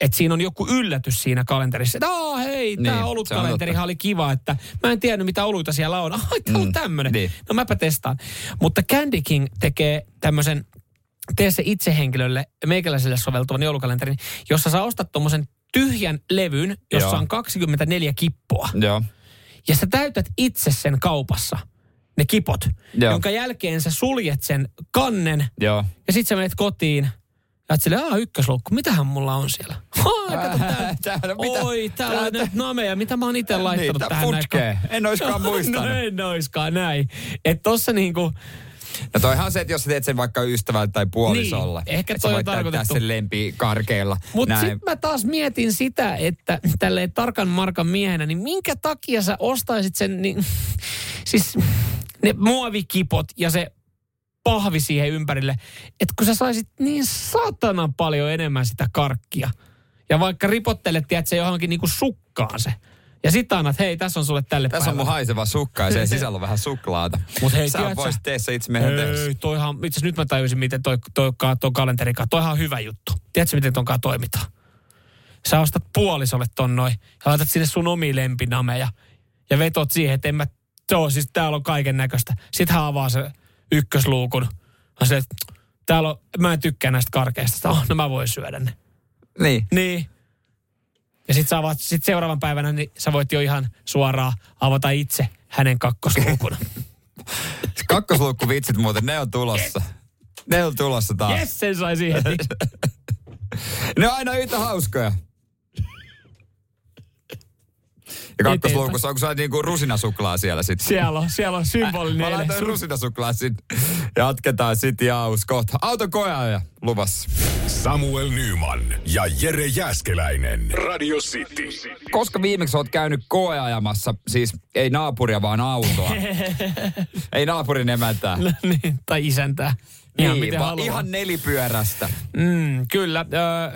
Speaker 3: että siinä on joku yllätys siinä kalenterissa. Että Aa, hei,
Speaker 2: Niin,
Speaker 3: tämä
Speaker 2: on
Speaker 3: olutkalenterihan oli kiva, että mä en tiennyt mitä oluita siellä on. Ai, tämä on
Speaker 2: Mm,
Speaker 3: tämmöinen.
Speaker 2: niin.
Speaker 3: No mäpä testaan. Mutta Candy King tekee tämmöisen tee se itse henkilölle, meikäläiselle soveltuvan joulukalenterin, jossa sä ostat tuommoisen tyhjän levyn, jossa
Speaker 2: Joo.
Speaker 3: on 24 kippoa.
Speaker 2: Joo.
Speaker 3: Ja sä täytät itse sen kaupassa, ne kipot,
Speaker 2: Joo.
Speaker 3: jonka jälkeen sä suljet sen kannen
Speaker 2: Joo.
Speaker 3: ja sit sä menet kotiin Ja sille, aa ykkösloukku, mitähän mulla on siellä? Aa, kato, täällä,
Speaker 2: Täällä mitä?
Speaker 3: Oi, täällä on näitä nameja, mitä mä oon itse laittanut
Speaker 2: tää
Speaker 3: tähän näin.
Speaker 2: En oiskaan muistanut.
Speaker 3: No en oiskaan näin. Että tossa niinku,
Speaker 2: No toihan se, että jos sä teet sen vaikka ystävälle tai puolisolle.
Speaker 3: Niin, ehkä
Speaker 2: että
Speaker 3: toi on tarkoitettu.
Speaker 2: sen lempi karkeilla.
Speaker 3: Mutta sitten mä taas mietin sitä, että tälleen tarkan markan miehenä, niin minkä takia sä ostaisit sen, niin, siis ne muovikipot ja se pahvi siihen ympärille, että kun sä saisit niin satana paljon enemmän sitä karkkia. Ja vaikka ripottelet, tiedät se johonkin niinku sukkaan se. Ja sit annat, hei, tässä on sulle tälle
Speaker 2: Tässä on mun
Speaker 3: päivälle.
Speaker 2: haiseva sukka ja sen sisällä on vähän suklaata.
Speaker 3: Mut hei,
Speaker 2: Sä
Speaker 3: tiedätkö-
Speaker 2: voisit tee se itse meidän tehdä.
Speaker 3: Ei, toihan, itse nyt mä tajusin, miten toi, toi, toi, toi kalenterikaan, toihan on hyvä juttu. Tiedätkö, miten tonkaan toimitaan? Sä ostat puolisolle ton noin ja laitat sinne sun omi lempinameja ja vetot siihen, että en mä, joo, siis täällä on kaiken näköistä. Sitten hän avaa se ykkösluukun. On se, että täällä on, mä en tykkää näistä karkeista. Oh, no mä voin syödä ne.
Speaker 2: Niin.
Speaker 3: Niin. Ja sit, sä avaat, sit seuraavan päivänä niin sä voit jo ihan suoraan avata itse hänen kakkosluukun.
Speaker 2: Kakkosluukkuvitsit muuten, ne on tulossa. Ne on tulossa taas.
Speaker 3: Jes, sen sai siihen.
Speaker 2: Ne on aina yhtä hauskoja. Ja kakkosluukussa, onko se niinku rusinasuklaa siellä sitten?
Speaker 3: Siellä on, siellä on symbolinen
Speaker 2: Mä
Speaker 3: ele.
Speaker 2: laitoin rusinasuklaa sinne. Jatketaan sitten jaus kohta. Autokoeaja luvassa.
Speaker 1: Samuel Nyman ja Jere Jäskeläinen. Radio City.
Speaker 2: Koska viimeksi oot käynyt koeajamassa, siis ei naapuria, vaan autoa. ei naapurin emäntää.
Speaker 3: No niin, tai isäntää. Ihan
Speaker 2: niin,
Speaker 3: miten
Speaker 2: vaan
Speaker 3: haluaa.
Speaker 2: ihan nelipyörästä.
Speaker 3: Mm, kyllä.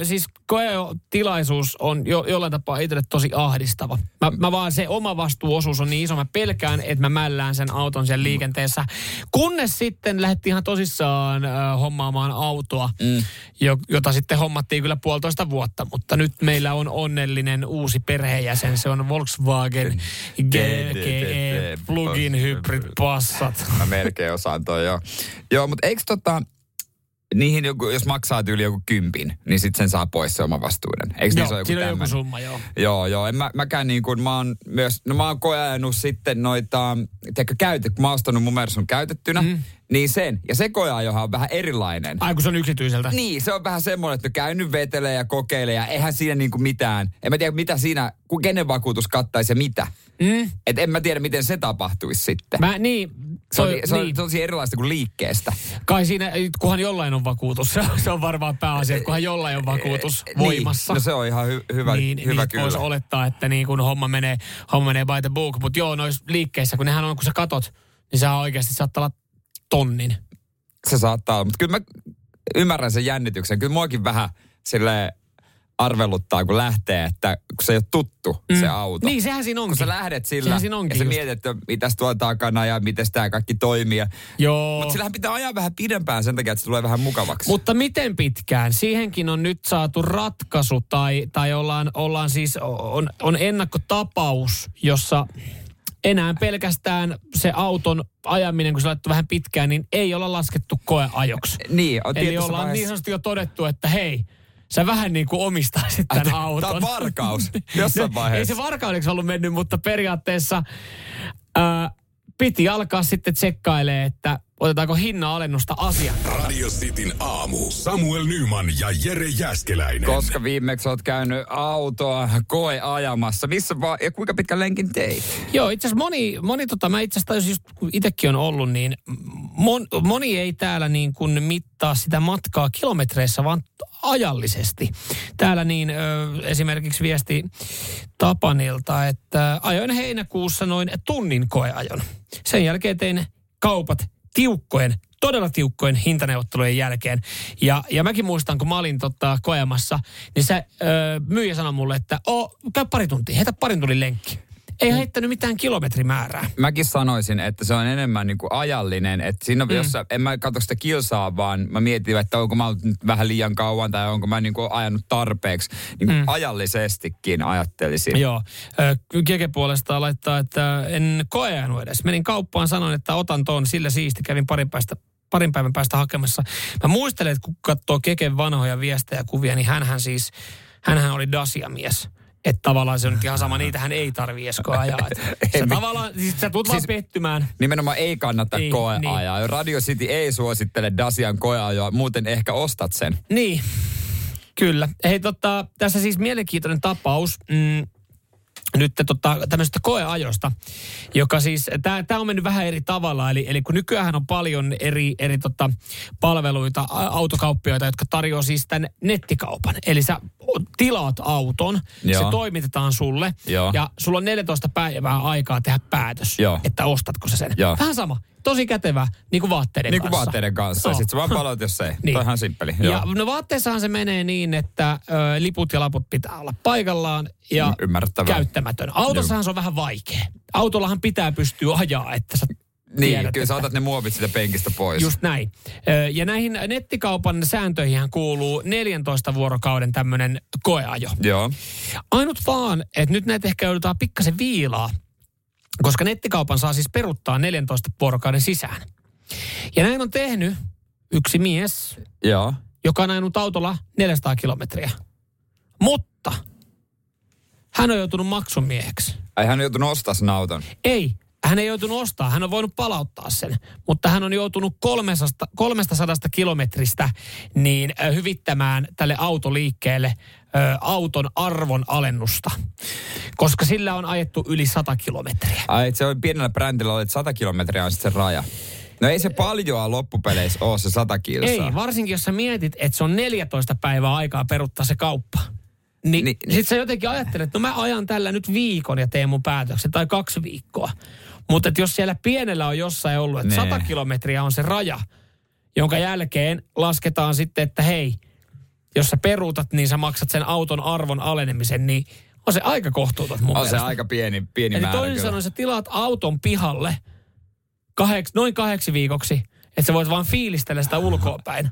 Speaker 3: Ö, siis koetilaisuus on jo, jollain tapaa itselle tosi ahdistava. Mä, mä vaan se oma vastuuosuus on niin iso. Mä pelkään, että mä mällään sen auton siellä liikenteessä. Kunnes sitten lähdettiin ihan tosissaan ö, hommaamaan autoa, mm. jo, jota sitten hommattiin kyllä puolitoista vuotta. Mutta nyt meillä on onnellinen uusi perheenjäsen. Se on Volkswagen GTE Plug-in Hybrid Passat.
Speaker 2: Mä melkein osaan toi jo. Joo, mutta eikö tota, niihin joku, jos maksaa tyyli joku kympin, niin sitten sen saa pois se oma vastuuden. Eikö
Speaker 3: Joo,
Speaker 2: niissä ole joku
Speaker 3: siinä on joku summa, joo.
Speaker 2: Joo, joo. En mä, mäkään niin kuin, mä oon myös, no mä oon koeajanut sitten noita, tiedätkö, käytet, kun mä oon ostanut mun Mersun käytettynä, mm. niin sen. Ja se koeajohan on vähän erilainen.
Speaker 3: Ai kun se on yksityiseltä.
Speaker 2: Niin, se on vähän semmoinen, että käynyt vetelee ja kokeilee ja eihän siinä niinku mitään. En mä tiedä, mitä siinä, kun kenen vakuutus kattaisi ja mitä.
Speaker 3: Mm.
Speaker 2: Et en mä tiedä, miten se tapahtuisi sitten.
Speaker 3: Mä, niin,
Speaker 2: se, on, se on
Speaker 3: niin.
Speaker 2: tosi erilaista kuin liikkeestä.
Speaker 3: Kai siinä, kunhan jollain on vakuutus, se on, varmaan pääasia, kunhan jollain on vakuutus voimassa.
Speaker 2: Niin, no se on ihan hy- hyvä,
Speaker 3: niin,
Speaker 2: hyvä
Speaker 3: niin
Speaker 2: kyllä.
Speaker 3: voisi olettaa, että niin kun homma menee, homma menee by the book. Mutta joo, noissa liikkeissä, kun nehän on, kun sä katot, niin sehän oikeasti saattaa olla tonnin.
Speaker 2: Se saattaa olla, mutta kyllä mä ymmärrän sen jännityksen. Kyllä muakin vähän sille arveluttaa, kun lähtee, että kun se ei ole tuttu mm. se auto.
Speaker 3: Niin, sehän siinä onkin.
Speaker 2: Kun sä lähdet sillä
Speaker 3: Sehän siinä
Speaker 2: ja
Speaker 3: onkin
Speaker 2: sä
Speaker 3: just.
Speaker 2: mietit, että mitäs tuolla takana ja miten tämä kaikki toimii.
Speaker 3: Joo.
Speaker 2: Mutta sillähän pitää ajaa vähän pidempään sen takia, että se tulee vähän mukavaksi.
Speaker 3: Mutta miten pitkään? Siihenkin on nyt saatu ratkaisu tai, tai ollaan, ollaan siis, on, on ennakkotapaus, jossa enää pelkästään se auton ajaminen, kun se laittu vähän pitkään, niin ei olla laskettu koeajoksi.
Speaker 2: Niin, on
Speaker 3: Eli ollaan
Speaker 2: vaiheessa-
Speaker 3: niin sanotusti jo todettu, että hei, sä vähän niin kuin omistaisit tämän
Speaker 2: Tää
Speaker 3: auton.
Speaker 2: on varkaus jossain vaiheessa.
Speaker 3: Ei se varkaudeksi ollut mennyt, mutta periaatteessa ää, piti alkaa sitten tsekkailee, että otetaanko hinnan alennusta asiakkaalle.
Speaker 1: Radio Cityn aamu. Samuel Nyman ja Jere Jäskeläinen.
Speaker 2: Koska viimeksi oot käynyt autoa koe ajamassa. Missä va- ja kuinka pitkän lenkin teit?
Speaker 3: Joo, itse asiassa moni, moni tota, mä itse asiassa just kun itsekin on ollut, niin mon, moni ei täällä niin kuin mittaa sitä matkaa kilometreissä, vaan ajallisesti. Täällä niin ö, esimerkiksi viesti Tapanilta, että ajoin heinäkuussa noin tunnin koeajon. Sen jälkeen tein kaupat tiukkojen, todella tiukkojen hintaneuvottelujen jälkeen. Ja, ja mäkin muistan, kun mä olin tota, koemassa, niin se ö, myyjä sanoi mulle, että o, käy pari tuntia, heitä parin tunnin lenkki. Ei heittänyt mitään kilometrimäärää.
Speaker 2: Mäkin sanoisin, että se on enemmän niin kuin ajallinen. Että siinä on, mm. jossa, en mä katso sitä kilsaa, vaan mä mietin, että onko mä ollut nyt vähän liian kauan tai onko mä niin kuin ajanut tarpeeksi. Niin kuin mm. ajallisestikin ajattelisin.
Speaker 3: Joo. Ö, Keke puolestaan laittaa, että en koeajanut edes. Menin kauppaan, sanoin, että otan ton, sillä siisti. Kävin parin, päästä, parin päivän päästä hakemassa. Mä muistelen, että kun katsoo Keken vanhoja viestejä ja kuvia, niin hänhän siis, hänhän oli Dacia-mies. Että tavallaan se on nyt ihan sama, niitähän ei tarvi Esko ajaa. Sä tavallaan, siis sä tulet siis, vaan pettymään.
Speaker 2: Nimenomaan ei kannata
Speaker 3: Niin,
Speaker 2: koeajaa.
Speaker 3: niin.
Speaker 2: Radio City ei suosittele Dacian koeajoa, muuten ehkä ostat sen.
Speaker 3: Niin, kyllä. Hei tota, tässä siis mielenkiintoinen tapaus. Mm, nyt tota, tämmöisestä koeajosta, joka siis, tämä on mennyt vähän eri tavalla, eli, eli kun nykyään on paljon eri, eri tota, palveluita, autokauppioita, jotka tarjoaa siis tämän nettikaupan. Eli sä tilaat auton,
Speaker 2: Joo.
Speaker 3: se toimitetaan sulle,
Speaker 2: Joo.
Speaker 3: ja sulla on 14 päivää aikaa tehdä päätös,
Speaker 2: Joo.
Speaker 3: että ostatko sä sen.
Speaker 2: Joo.
Speaker 3: Vähän sama, tosi kätevä, niin kuin vaatteiden
Speaker 2: Niin kuin
Speaker 3: kanssa.
Speaker 2: vaatteiden kanssa.
Speaker 3: Joo.
Speaker 2: Sitten sä vaan palautat, jos ei.
Speaker 3: Niin.
Speaker 2: Niin. Toi on ihan simppeli.
Speaker 3: Ja
Speaker 2: Joo.
Speaker 3: no vaatteessahan se menee niin, että ö, liput ja laput pitää olla paikallaan ja
Speaker 2: ymmärrettävää.
Speaker 3: käyttämätön. Autossahan se on vähän vaikea. Autollahan pitää pystyä ajaa, että sä
Speaker 2: Niin,
Speaker 3: tiedät,
Speaker 2: kyllä
Speaker 3: että-
Speaker 2: sä otat ne muovit sitä penkistä pois.
Speaker 3: Just näin. Ja näihin nettikaupan sääntöihin kuuluu 14 vuorokauden tämmöinen koeajo.
Speaker 2: Joo.
Speaker 3: Ainut vaan, että nyt näitä ehkä joudutaan pikkasen viilaa, koska nettikaupan saa siis peruttaa 14 vuorokauden sisään. Ja näin on tehnyt yksi mies,
Speaker 2: Joo.
Speaker 3: joka on ajanut autolla 400 kilometriä. Mutta hän on joutunut maksumieheksi.
Speaker 2: Ai hän on joutunut ostaa sen auton.
Speaker 3: Ei, hän ei joutunut ostaa, hän on voinut palauttaa sen. Mutta hän on joutunut 300, 300 kilometristä niin hyvittämään tälle autoliikkeelle ö, auton arvon alennusta. Koska sillä on ajettu yli 100 kilometriä.
Speaker 2: Ai, se on pienellä brändillä, että 100 kilometriä on sitten se raja. No ei se paljoa loppupeleissä ole se 100 kilsaa.
Speaker 3: Ei, varsinkin jos sä mietit, että se on 14 päivää aikaa peruttaa se kauppa. Niin,
Speaker 2: Niin,
Speaker 3: niin sit sä jotenkin ajattelet, että no mä ajan tällä nyt viikon ja teen mun päätöksen, tai kaksi viikkoa. Mutta jos siellä pienellä on jossain ollut, että
Speaker 2: Nee.
Speaker 3: 100 kilometriä on se raja, jonka jälkeen lasketaan sitten, että hei, jos sä peruutat, niin sä maksat sen auton arvon alenemisen, niin on se aika kohtuuton mun
Speaker 2: On se
Speaker 3: mielestä.
Speaker 2: aika pieni, pieni
Speaker 3: Eli
Speaker 2: määrä
Speaker 3: toisin sanoen sä tilaat auton pihalle kaheks, noin kahdeksi viikoksi, että sä voit vaan fiilistellä sitä ulkoa päin.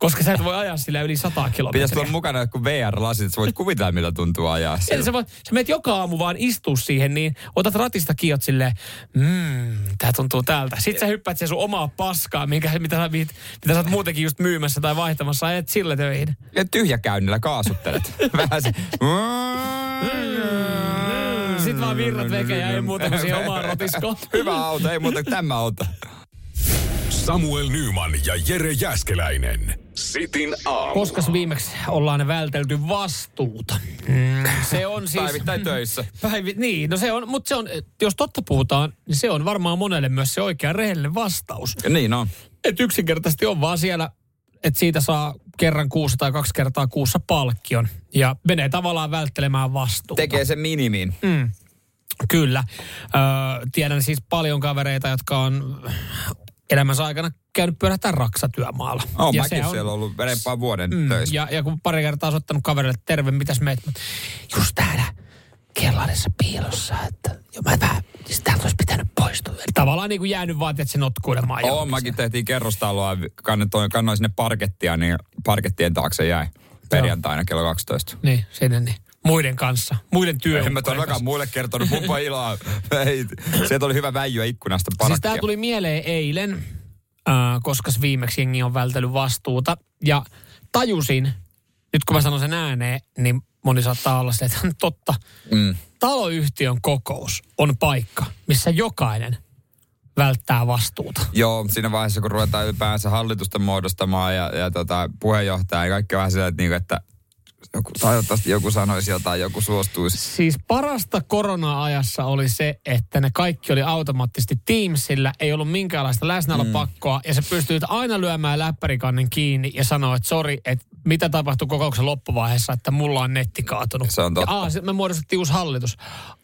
Speaker 3: Koska sä et voi ajaa sillä yli 100 kilometriä.
Speaker 2: Pitäisi olla mukana joku VR-lasit, että sä voit kuvitella, miltä tuntuu ajaa
Speaker 3: Eli
Speaker 2: siellä.
Speaker 3: sä, voit, sä menet joka aamu vaan istua siihen, niin otat ratista kiot silleen, mmm, tää tuntuu tältä. Sitten sä hyppäät siihen sun omaa paskaa, minkä, mitä, sä, mit- mitä sä oot muutenkin just myymässä tai vaihtamassa, ajat sillä töihin.
Speaker 2: Ja tyhjäkäynnillä kaasuttelet. Vähän se...
Speaker 3: Sitten vaan virrat veke ja ei muuta kuin siihen omaan rotiskoon.
Speaker 2: Hyvä auto, ei muuta kuin tämä auto.
Speaker 1: Samuel Nyman ja Jere Jäskeläinen. Sitin aamu.
Speaker 3: Koskas viimeksi ollaan vältelty vastuuta? Mm, se on siis...
Speaker 2: Päivittäin töissä.
Speaker 3: Päivi, niin, no se on, mutta se on, jos totta puhutaan, niin se on varmaan monelle myös se oikea rehellinen vastaus.
Speaker 2: Ja niin on.
Speaker 3: Et yksinkertaisesti on vaan siellä, että siitä saa kerran kuussa tai kaksi kertaa kuussa palkkion. Ja menee tavallaan välttelemään vastuuta.
Speaker 2: Tekee sen minimin.
Speaker 3: Mm, kyllä. Öö, tiedän siis paljon kavereita, jotka on elämänsä aikana käynyt pyörähtää raksatyömaalla.
Speaker 2: On
Speaker 3: Ja
Speaker 2: mäkin
Speaker 3: se
Speaker 2: siellä ollut verempaan vuoden mm, töissä.
Speaker 3: ja, ja kun pari kertaa soittanut kaverille, että terve, mitäs meet? Just täällä kellarissa piilossa, että jo mä vähän, siis täältä olisi pitänyt poistua. Eli tavallaan niin kuin jäänyt vaan, että se notkuilemaan. Johonkin
Speaker 2: mäkin tehtiin kerrostaloa, kannoin, kannoin sinne parkettia, niin parkettien taakse jäi perjantaina kello 12.
Speaker 3: Niin, sinne niin. Muiden kanssa, muiden
Speaker 2: En mä todellakaan muille kertonut mupa ilaa. Ei, sieltä oli hyvä väijyä ikkunasta
Speaker 3: Siis
Speaker 2: parakkia.
Speaker 3: tämä tuli mieleen eilen, äh, koska viimeksi jengi on vältellyt vastuuta. Ja tajusin, nyt kun mä sanon sen ääneen, niin moni saattaa olla se, että totta.
Speaker 2: Mm.
Speaker 3: Taloyhtiön kokous on paikka, missä jokainen välttää vastuuta.
Speaker 2: Joo, siinä vaiheessa kun ruvetaan ylipäänsä hallitusta muodostamaan ja, ja tota, puheenjohtaja ja kaikki vähän sillä, että, niinku, että joku, toivottavasti joku sanoisi jotain, joku suostuisi.
Speaker 3: Siis parasta korona-ajassa oli se, että ne kaikki oli automaattisesti Teamsillä, ei ollut minkäänlaista läsnäolopakkoa, mm. ja sä pystyit aina lyömään läppärikannen kiinni ja sanoa, että sori, että mitä tapahtui kokouksen loppuvaiheessa, että mulla on netti kaatunut.
Speaker 2: Se on totta.
Speaker 3: Ja, aa, me muodostettiin uusi hallitus.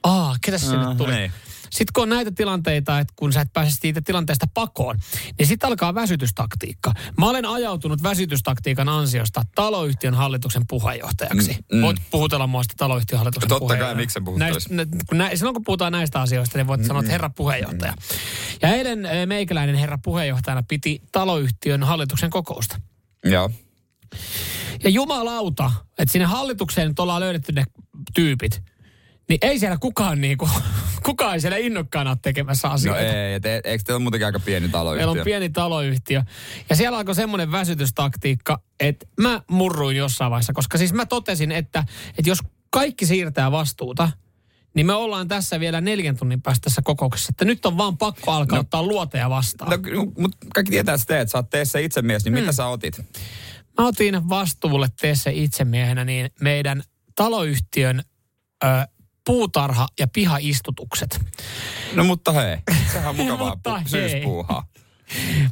Speaker 3: Aa, ketä se sinne tuli?
Speaker 2: niin.
Speaker 3: Sitten kun on näitä tilanteita, että kun sä et pääse siitä tilanteesta pakoon, niin sitten alkaa väsytystaktiikka. Mä olen ajautunut väsytystaktiikan ansiosta taloyhtiön hallituksen puheenjohtajaksi.
Speaker 2: Mm,
Speaker 3: Mm,
Speaker 2: mm.
Speaker 3: Voit puhutella mua sitten taloyhtiön hallituksen
Speaker 2: Totta kai, miksi?
Speaker 3: Näistä, nä, silloin kun puhutaan näistä asioista, niin voit sanoa, että herra puheenjohtaja. Ja eilen eh, meikäläinen herra puheenjohtajana piti taloyhtiön hallituksen kokousta.
Speaker 2: Joo.
Speaker 3: Ja jumalauta, että sinne hallitukseen nyt ollaan löydetty ne tyypit, niin ei siellä kukaan niinku, kukaan ei siellä innokkaana ole tekemässä
Speaker 2: No
Speaker 3: asioita.
Speaker 2: ei, et, e- eikö teillä ole muutenkin aika pieni taloyhtiö?
Speaker 3: Meillä on pieni taloyhtiö. Ja siellä alkoi semmoinen väsytystaktiikka, että mä murruin jossain vaiheessa, koska siis mä totesin, että, että jos kaikki siirtää vastuuta, niin me ollaan tässä vielä neljän tunnin päästä tässä kokouksessa. Että nyt on vaan pakko alkaa no, ottaa luoteja vastaan.
Speaker 2: No, mutta kaikki tietää, että sä teet, sä oot teessä itsemies, niin mm. mitä sä otit?
Speaker 3: Mä otin vastuulle teessä itsemiehenä niin meidän taloyhtiön ö, puutarha- ja pihaistutukset.
Speaker 2: No mutta hei, sehän on mukavaa
Speaker 3: Mutta
Speaker 2: pu- syyspuuhaa.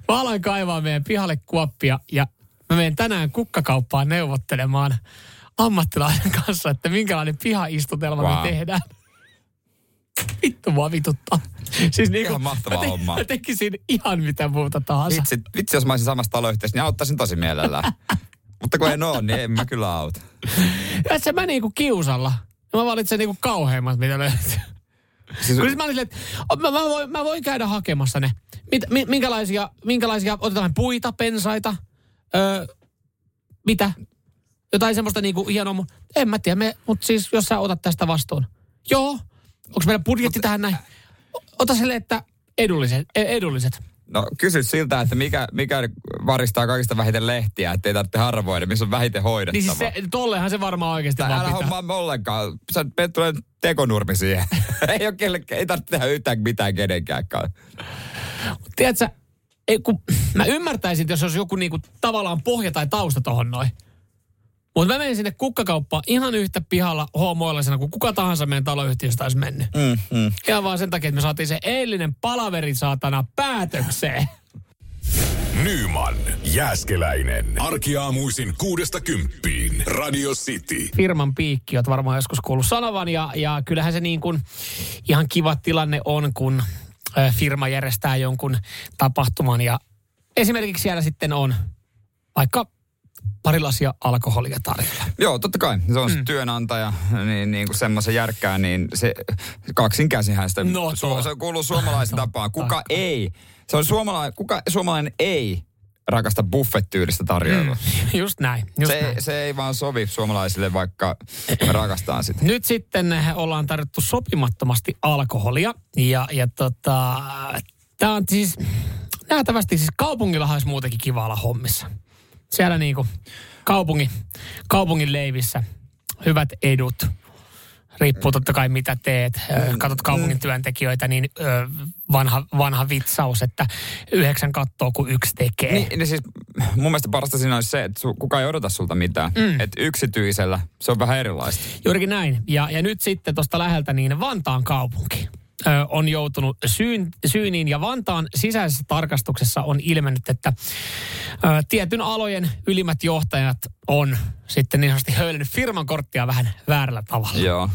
Speaker 3: Mä alan kaivaa meidän pihalle kuoppia ja mä menen tänään kukkakauppaan neuvottelemaan ammattilaisen kanssa, että minkälainen pihaistutelma
Speaker 2: Wow.
Speaker 3: me tehdään. Vittu mua vituttaa. Siis niinku,
Speaker 2: Ihan mahtavaa
Speaker 3: mä, te,
Speaker 2: hommaa.
Speaker 3: mä tekisin ihan mitä muuta tahansa.
Speaker 2: Vitsi, vitsi, jos mä olisin samassa taloyhteisössä, niin auttaisin tosi mielellään. mutta kun en oo, niin en mä kyllä auta.
Speaker 3: Tässä mä niinku kiusalla. Mä valitsen niinku kauheimmat, mitä löytyy.
Speaker 2: Siis,
Speaker 3: Kun sit mä olin että mä, mä, voin, mä voin käydä hakemassa ne. Mit, mi, minkälaisia, minkälaisia, otetaan puita, pensaita, öö, mitä? Jotain semmoista niinku hienoa. En mä tiedä, me, mutta siis jos sä otat tästä vastuun. Joo. Onko meillä budjetti tähän näin? Ota sille, että edulliset. e- edulliset.
Speaker 2: No kysy siltä, että mikä, mikä varistaa kaikista vähiten lehtiä, ettei tarvitse harvoida, missä on vähiten hoidettavaa.
Speaker 3: Niin siis se, tollehan se varmaan oikeasti
Speaker 2: Tää,
Speaker 3: vaan
Speaker 2: älä
Speaker 3: pitää.
Speaker 2: hommaa ollenkaan. Sä menet tulee tekonurmi siihen. ei, ole kellekään, ei tarvitse tehdä yhtään mitään kenenkään.
Speaker 3: Tiedätkö, ei, kun, mä ymmärtäisin, että jos olisi joku niinku, tavallaan pohja tai tausta tohon noin. Mutta mä menen sinne kukkakauppaan ihan yhtä pihalla hoomoillaisena kuin kuka tahansa meidän taloyhtiöstä olisi mennyt.
Speaker 2: Mm, mm.
Speaker 3: Ihan vaan sen takia, että me saatiin se eilinen palaveri saatana päätökseen.
Speaker 1: Nyman, Jääskeläinen. Arkiaamuisin kuudesta kymppiin. Radio City.
Speaker 3: Firman piikki, oot varmaan joskus kuullut sanovan. Ja, ja kyllähän se niin kuin ihan kiva tilanne on, kun firma järjestää jonkun tapahtuman. Ja esimerkiksi siellä sitten on vaikka pari lasia alkoholia tarjolla.
Speaker 2: Joo, totta kai. Se on mm. työnantaja, niin, niin kuin semmoisen järkkää, niin se kaksin käsihän sitä.
Speaker 3: No tuo.
Speaker 2: se kuuluu suomalaisen tapaan. Kuka ei, se on suomalainen, kuka suomalainen ei rakasta buffet-tyylistä tarjoilua.
Speaker 3: Mm, just näin. Just
Speaker 2: Se,
Speaker 3: näin.
Speaker 2: se ei vaan sovi suomalaisille, vaikka me rakastaa sitä.
Speaker 3: Nyt sitten ollaan tarjottu sopimattomasti alkoholia. Ja, ja tota, tämä on siis, nähtävästi siis kaupungillahan olisi muutenkin kiva olla hommissa. Siellä niinku kaupungin, kaupungin leivissä hyvät edut. Riippuu totta kai mitä teet. Ö, Katot kaupungin työntekijöitä, niin vanha, vanha vitsaus, että yhdeksän kattoo, kun yksi tekee.
Speaker 2: Niin, niin siis mun mielestä parasta siinä olisi se, että su, kukaan ei odota sulta mitään. Mm. Että yksityisellä se on vähän erilaista.
Speaker 3: Juurikin näin. Ja, ja nyt sitten tuosta läheltä niin Vantaan kaupunki on joutunut syyn, syyniin ja Vantaan sisäisessä tarkastuksessa on ilmennyt, että ö, tietyn alojen ylimmät johtajat on sitten niin sanotusti höylennyt firman korttia vähän väärällä tavalla.
Speaker 2: Joo.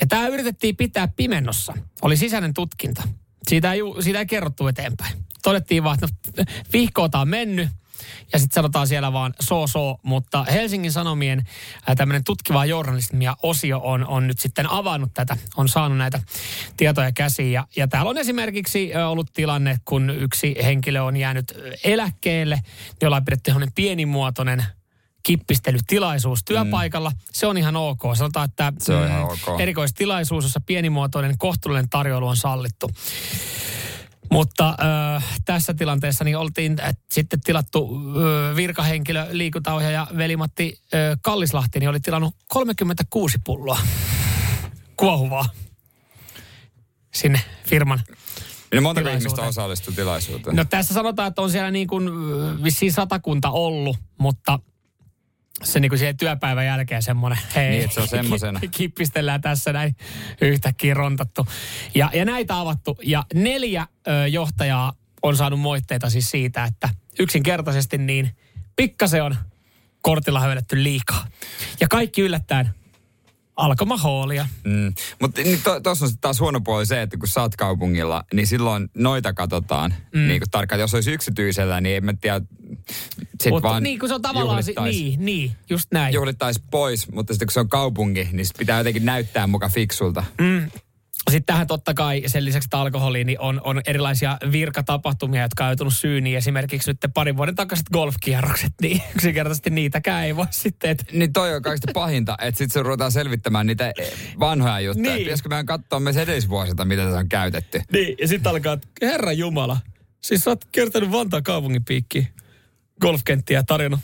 Speaker 3: Ja tämä yritettiin pitää pimennossa. Oli sisäinen tutkinta. Siitä ei, siitä ei kerrottu eteenpäin. Todettiin vaan, että no, vihkoota on mennyt. Ja sitten sanotaan siellä vaan so so, mutta Helsingin Sanomien tämmöinen tutkiva journalismia osio on, on nyt sitten avannut tätä, on saanut näitä tietoja käsiin. Ja, ja täällä on esimerkiksi ö, ollut tilanne, kun yksi henkilö on jäänyt ö, eläkkeelle, jolla on pidetty pienimuotoinen kippistelytilaisuus työpaikalla. Mm. Se on ihan ok. Sanotaan, että
Speaker 2: Se on ihan ok.
Speaker 3: erikoistilaisuus, jossa pienimuotoinen kohtuullinen tarjoilu on sallittu. Mutta äh, tässä tilanteessa niin oltiin äh, sitten tilattu äh, virkahenkilö, liikuntaohjaaja Veli-Matti äh, Kallislahti, niin oli tilannut 36 pulloa kuohuvaa sinne firman.
Speaker 2: Niin montako
Speaker 3: Tilaisuuteen.
Speaker 2: ihmistä osallistui tilaisuuteen?
Speaker 3: No tässä sanotaan, että on siellä niin kuin vissiin satakunta ollut, mutta se niin kuin siihen työpäivän jälkeen semmoinen, hei,
Speaker 2: Niin, se on
Speaker 3: kippistellään tässä näin yhtäkkiä rontattu. Ja, ja näitä avattu. Ja neljä ö, johtajaa on saanut moitteita siis siitä, että yksinkertaisesti niin pikkasen on kortilla höyletty liikaa. Ja kaikki yllättäen alkomahoolia.
Speaker 2: Mm. Mutta niin to, tuossa on sit taas huono puoli se, että kun sä oot kaupungilla, niin silloin noita katsotaan mm. niin tarkkaan. Jos olisi yksityisellä, niin en mä tiedä, sit
Speaker 3: Mutta
Speaker 2: vaan
Speaker 3: niin kuin se on tavallaan, si- niin, niin, just näin.
Speaker 2: juhlittais pois, mutta sitten kun se on kaupunki, niin sit pitää jotenkin näyttää muka fiksulta.
Speaker 3: Mm. Sitten tähän totta kai sen lisäksi että alkoholiin niin on, on erilaisia virkatapahtumia, jotka on joutunut syyniin. Esimerkiksi nyt parin vuoden takaiset golfkierrokset, niin yksinkertaisesti niitäkään ei voi sitten. Et,
Speaker 2: Niin toi on kaikista pahinta, että sitten se ruvetaan selvittämään niitä vanhoja juttuja.
Speaker 3: Niin.
Speaker 2: Pitäisikö meidän katsoa myös edellisvuosilta, mitä tätä on käytetty.
Speaker 3: niin, ja sitten alkaa, että herra Jumala, siis sä oot kiertänyt Vantaan kaupungin piikkiin golfkenttiä tarjonnut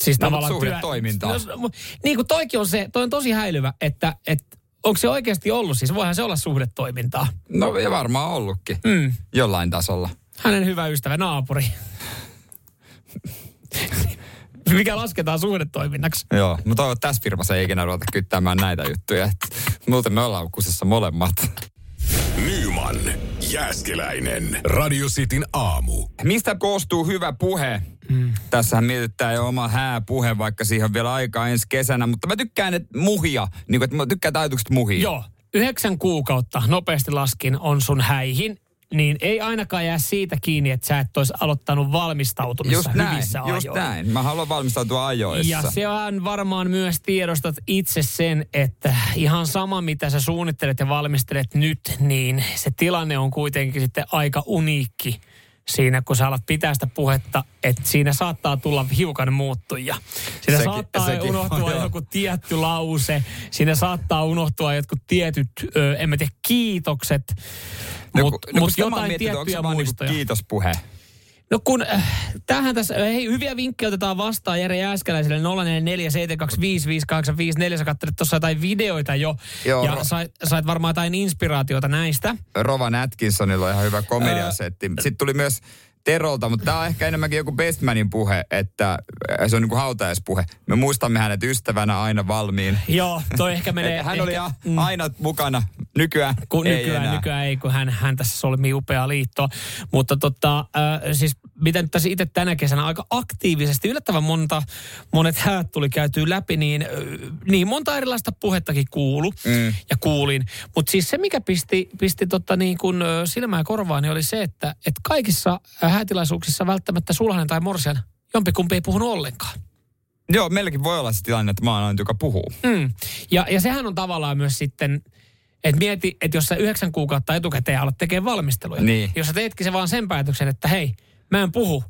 Speaker 3: siis
Speaker 2: No,
Speaker 3: tavallaan
Speaker 2: mutta suhdetoimintaa.
Speaker 3: No, niin kuin toikin on se, toi on tosi häilyvä, että, että onko se oikeasti ollut, siis voihan se olla suhdetoimintaa.
Speaker 2: No ja varmaan ollutkin.
Speaker 3: Mm.
Speaker 2: Jollain tasolla.
Speaker 3: Hänen hyvä ystävä, naapuri. Mikä lasketaan suhdetoiminnaksi.
Speaker 2: Joo, mutta toivon, että tässä firmassa ei ikinä ruveta kyttäämään näitä juttuja. Muuten me ollaan kusessa molemmat.
Speaker 1: Nyman, Jääskeläinen. Radio Cityn aamu.
Speaker 2: Mistä koostuu hyvä puhe? Mm. Tässähän mietitään jo oma hääpuhe, vaikka siihen on vielä aikaa ensi kesänä. Mutta mä tykkään, että muhia. Niin kuin, että mä tykkään ajatukset muhia.
Speaker 3: Joo, yhdeksän kuukautta nopeasti laskin on sun häihin, niin ei ainakaan jää siitä kiinni, että sä et olisi aloittanut valmistautumissa
Speaker 2: Just näin,
Speaker 3: hyvissä
Speaker 2: just
Speaker 3: ajoin.
Speaker 2: näin. Mä haluan valmistautua ajoissa.
Speaker 3: Ja se on varmaan myös tiedostat itse sen, että ihan sama mitä sä suunnittelet ja valmistelet nyt, niin se tilanne on kuitenkin sitten aika uniikki siinä, kun sä alat pitää sitä puhetta, että siinä saattaa tulla hiukan muuttuja. Siinä
Speaker 2: Sekin-
Speaker 3: saattaa
Speaker 2: sekin,
Speaker 3: unohtua
Speaker 2: joo.
Speaker 3: joku tietty lause, siinä saattaa unohtua jotkut tietyt, ö, en mä tiedä, kiitokset,
Speaker 2: No,
Speaker 3: mutta
Speaker 2: no,
Speaker 3: mut
Speaker 2: mä oon
Speaker 3: jotain tiettyjä
Speaker 2: niinku
Speaker 3: muistoja.
Speaker 2: kiitospuhe.
Speaker 3: No kun, äh, tämähän tässä, hei, hyviä vinkkejä otetaan vastaan Jere Jääskeläiselle 0447255854. Sä katselet tuossa jotain videoita jo
Speaker 2: Joo,
Speaker 3: ja
Speaker 2: ro-
Speaker 3: sait, sait varmaan jotain inspiraatiota näistä.
Speaker 2: Rovan Atkinsonilla on ihan hyvä komediasetti. Sitten tuli myös Terolta, mutta tämä on ehkä enemmänkin joku Bestmanin puhe, että äh, se on niin kuin hautajaispuhe. Me muistamme hänet ystävänä aina valmiin.
Speaker 3: Joo, toi ehkä menee...
Speaker 2: Hän
Speaker 3: ehkä,
Speaker 2: oli a- aina mukana. Nykyään
Speaker 3: kun
Speaker 2: ei
Speaker 3: nykyään,
Speaker 2: enää.
Speaker 3: nykyään ei, kun hän, hän tässä solmii upeaa liittoa. Mutta tota, äh, siis mitä nyt tässä itse tänä kesänä aika aktiivisesti, yllättävän monta, monet häät tuli käytyä läpi, niin, äh, niin monta erilaista puhettakin kuulu mm. ja kuulin. Mutta siis se, mikä pisti, pisti tota niin kuin, äh, silmää korvaan, niin oli se, että, että kaikissa häätilaisuuksissa välttämättä sulhanen tai morsian jompikumpi ei puhunut ollenkaan.
Speaker 2: Joo, meilläkin voi olla se tilanne, että mä oon aina, joka puhuu.
Speaker 3: Mm. Ja, ja sehän on tavallaan myös sitten, että mieti, että jos sä yhdeksän kuukautta etukäteen alat tekemään valmisteluja,
Speaker 2: Niin.
Speaker 3: jos sä teetkin se vaan sen päätöksen, että hei, mä en puhu,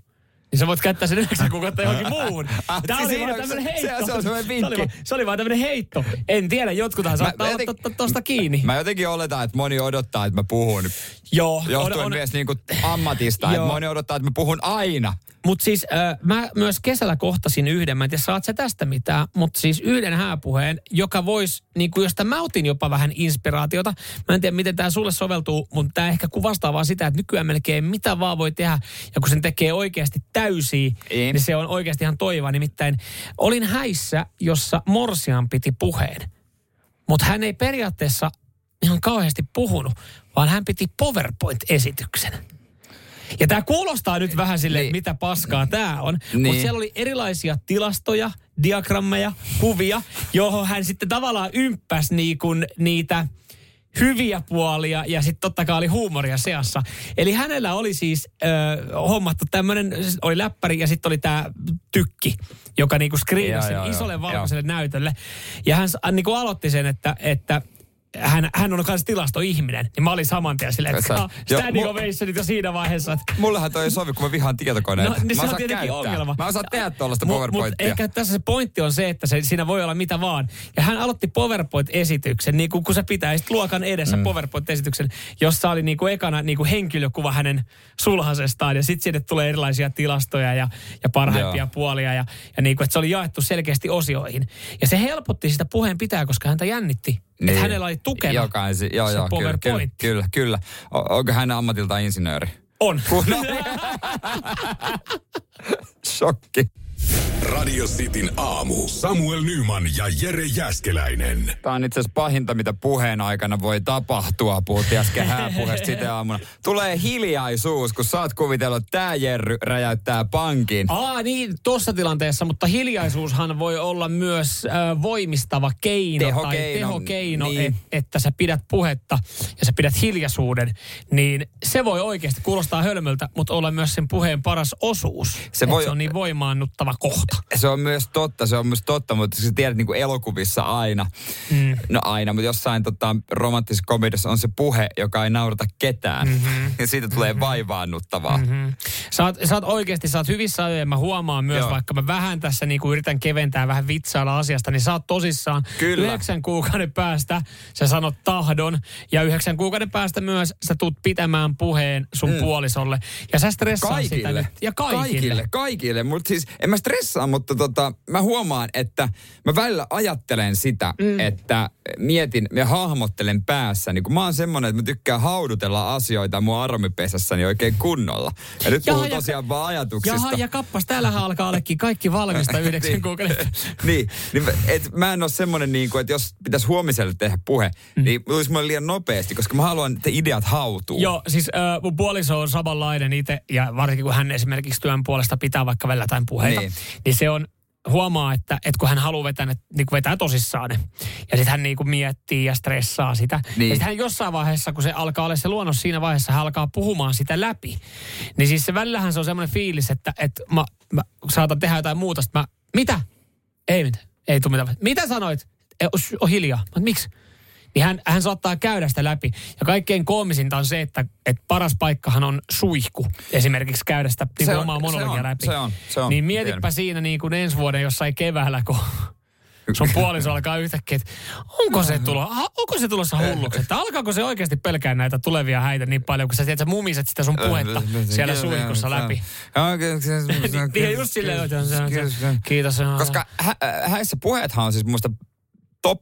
Speaker 3: niin sä voit käyttää sen yhdeksän kuukautta johonkin muuhun.
Speaker 2: Ah,
Speaker 3: Tämä
Speaker 2: siis
Speaker 3: oli vaan tämmöinen
Speaker 2: se-
Speaker 3: heitto.
Speaker 2: se on semmoinen
Speaker 3: Se oli,
Speaker 2: vinkki.
Speaker 3: se oli vaan tämmöinen heitto. En tiedä, jotkuthan saattaa to- tosta kiinni.
Speaker 2: Mä jotenkin oletan, että moni odottaa, että mä puhun.
Speaker 3: Joo,
Speaker 2: Johtuen myös niin kuin ammatista,
Speaker 3: Joo.
Speaker 2: moni odottaa, että mä puhun aina.
Speaker 3: Mutta siis äh, mä myös kesällä kohtasin yhden, mä en tiedä saat sä tästä mitään, mutta siis yhden hääpuheen, joka voisi, niin kuin josta mä otin jopa vähän inspiraatiota. Mä en tiedä, miten tämä sulle soveltuu, mutta tämä ehkä kuvastaa vaan sitä, että nykyään melkein mitä vaan voi tehdä. Ja kun sen tekee oikeasti täysiä,
Speaker 2: Niin.
Speaker 3: niin se on oikeasti ihan toiva. Nimittäin olin häissä, jossa Morsian piti puheen. Mutta hän ei periaatteessa ihan kauheasti puhunut, vaan hän piti PowerPoint-esityksen. Ja tämä kuulostaa nyt vähän silleen,
Speaker 2: Niin.
Speaker 3: mitä paskaa tämä on.
Speaker 2: Niin.
Speaker 3: Mutta siellä oli erilaisia tilastoja, diagrammeja, kuvia, johon hän sitten tavallaan ympäsi niinku niitä hyviä puolia ja sitten totta kai oli huumoria seassa. Eli hänellä oli siis ö, hommattu tämmöinen, oli läppäri ja sitten oli tämä tykki, joka niinku screenasi isolle valkoiselle näytölle. Ja hän niinku aloitti sen, että, että hän, hän on myös tilastoihminen. Niin mä olin saman tien silleen, että
Speaker 2: Sä- joo,
Speaker 3: standing ovationit jo siinä vaiheessa. Että
Speaker 2: Mullehan toi ei sovi, kun mä vihaan tietokoneita.
Speaker 3: No, niin
Speaker 2: mä
Speaker 3: se on tietenkin
Speaker 2: käyttää.
Speaker 3: ongelma.
Speaker 2: Mä osaan tehdä tuollaista
Speaker 3: Mut-
Speaker 2: PowerPointia.
Speaker 3: Mut ehkä tässä se pointti on se, että se, siinä voi olla mitä vaan. Ja hän aloitti PowerPoint-esityksen, niin kuin kun se pitää sit luokan edessä mm. PowerPoint-esityksen, jossa oli niin kuin ekana niin kuin henkilökuva hänen sulhasestaan. Ja sitten sinne tulee erilaisia tilastoja ja, ja parhaimpia
Speaker 2: Joo.
Speaker 3: puolia. Ja, ja niin kuin, että se oli jaettu selkeästi osioihin. Ja se helpotti sitä puheen pitää, koska häntä jännitti. Niin. Että hänellä oli tukena
Speaker 2: Jokaisen, joo,
Speaker 3: se
Speaker 2: joo, kyllä, kyllä, kyllä, kyllä. O- onko hän ammatiltaan insinööri?
Speaker 3: On.
Speaker 2: Shokki.
Speaker 1: Radio Cityn aamu. Samuel Nyman ja Jere Jäskeläinen.
Speaker 2: Tämä on itse asiassa pahinta, mitä puheen aikana voi tapahtua. Puhuttiin äsken hääpuheesta sitä aamuna. Tulee hiljaisuus, kun saat kuvitellut, että tämä Jerry räjäyttää pankin.
Speaker 3: Aa niin, tuossa tilanteessa, mutta hiljaisuushan voi olla myös äh, voimistava keino
Speaker 2: Tehokeino,
Speaker 3: tai tehokeino,
Speaker 2: niin.
Speaker 3: et, että sä pidät puhetta ja sä pidät hiljaisuuden, niin se voi oikeasti kuulostaa hölmöltä, mutta olla myös sen puheen paras osuus.
Speaker 2: Se voi-
Speaker 3: se on niin voimaannuttava kohta.
Speaker 2: Se on myös totta, se on myös totta, mutta sä tiedät niin kuin elokuvissa aina, mm. no aina, mutta jossain tota, romanttisessa komediassa on se puhe, joka ei naurata ketään. Mm-hmm. Ja siitä tulee mm-hmm. vaivaannuttavaa. Mm-hmm.
Speaker 3: Sä oot, sä oot oikeasti, sä oot hyvissä ajoin, mä huomaan myös,
Speaker 2: Joo.
Speaker 3: Vaikka mä vähän tässä niin kuin yritän keventää, vähän vitsailla asiasta, niin sä oot tosissaan.
Speaker 2: Kyllä.
Speaker 3: Yhdeksän kuukauden päästä sä sanot tahdon, ja yhdeksän kuukauden päästä myös sä tuut pitämään puheen sun mm. puolisolle. Ja sä stressaat sitä
Speaker 2: Kaikille.
Speaker 3: nyt. Ja kaikille.
Speaker 2: Kaikille, kaikille. Mutta siis en mä stressaa mutta tota, mä huomaan, että mä välillä ajattelen sitä, mm. että mietin ja hahmottelen päässä. Niin kun mä oon semmonen, että mä tykkään haudutella asioita mun aromipesässäni oikein kunnolla. Ja nyt
Speaker 3: Jaha,
Speaker 2: puhun
Speaker 3: ja-
Speaker 2: tosiaan vaan ajatuksista.
Speaker 3: Jaha, ja kappas, täällähän alkaa olekin kaikki valmista yhdeksän
Speaker 2: Niin.
Speaker 3: kuukauden.
Speaker 2: niin, niin et mä en ole semmoinen, niin kuin, että jos pitäisi huomiselle tehdä puhe, mm. niin tulisi mulle liian nopeasti, koska mä haluan, että ideat hautuu.
Speaker 3: Joo, siis äh, mun puoliso on samanlainen itse, ja varsinkin kun hän esimerkiksi työn puolesta pitää vaikka välillä jotain puheita,
Speaker 2: Niin.
Speaker 3: Niin, se on, huomaa, että, että kun hän haluaa vetää, ne, niin kuin vetää tosissaan ne, ja sitten hän niin kuin miettii ja stressaa sitä.
Speaker 2: Niin.
Speaker 3: Ja sitten hän jossain vaiheessa, kun se alkaa olla se luonnos siinä vaiheessa, hän alkaa puhumaan sitä läpi. Niin siis se välillähän se on semmoinen fiilis, että, että mä, mä saatan tehdä jotain muuta, mä, mitä? Ei mitään, ei tule mitään. Mitä sanoit? Ei, oo hiljaa. Mä, miksi? Niin hän, hän saattaa käydä sitä läpi. Ja kaikkein koomisinta on se, että, että paras paikkahan on suihku. Esimerkiksi käydä sitä niin
Speaker 2: Se
Speaker 3: kuin
Speaker 2: on-
Speaker 3: omaa
Speaker 2: se
Speaker 3: monologia
Speaker 2: on,
Speaker 3: läpi.
Speaker 2: se on, se on.
Speaker 3: Niin mietipä
Speaker 2: Tiedän.
Speaker 3: siinä niin kuin ensi vuoden jossain keväällä, kun sun puoliso alkaa yhtäkkiä, että onko se, tulo, onko se tulossa hulluksi? Että alkaako se oikeasti pelkää näitä tulevia häitä niin paljon, kun sä tiedät, sä mumiset sitä sun puhetta siellä suihkussa läpi. Niin just silleen, se se. Kiitos.
Speaker 2: Koska hä, häissä puheethan on siis muista top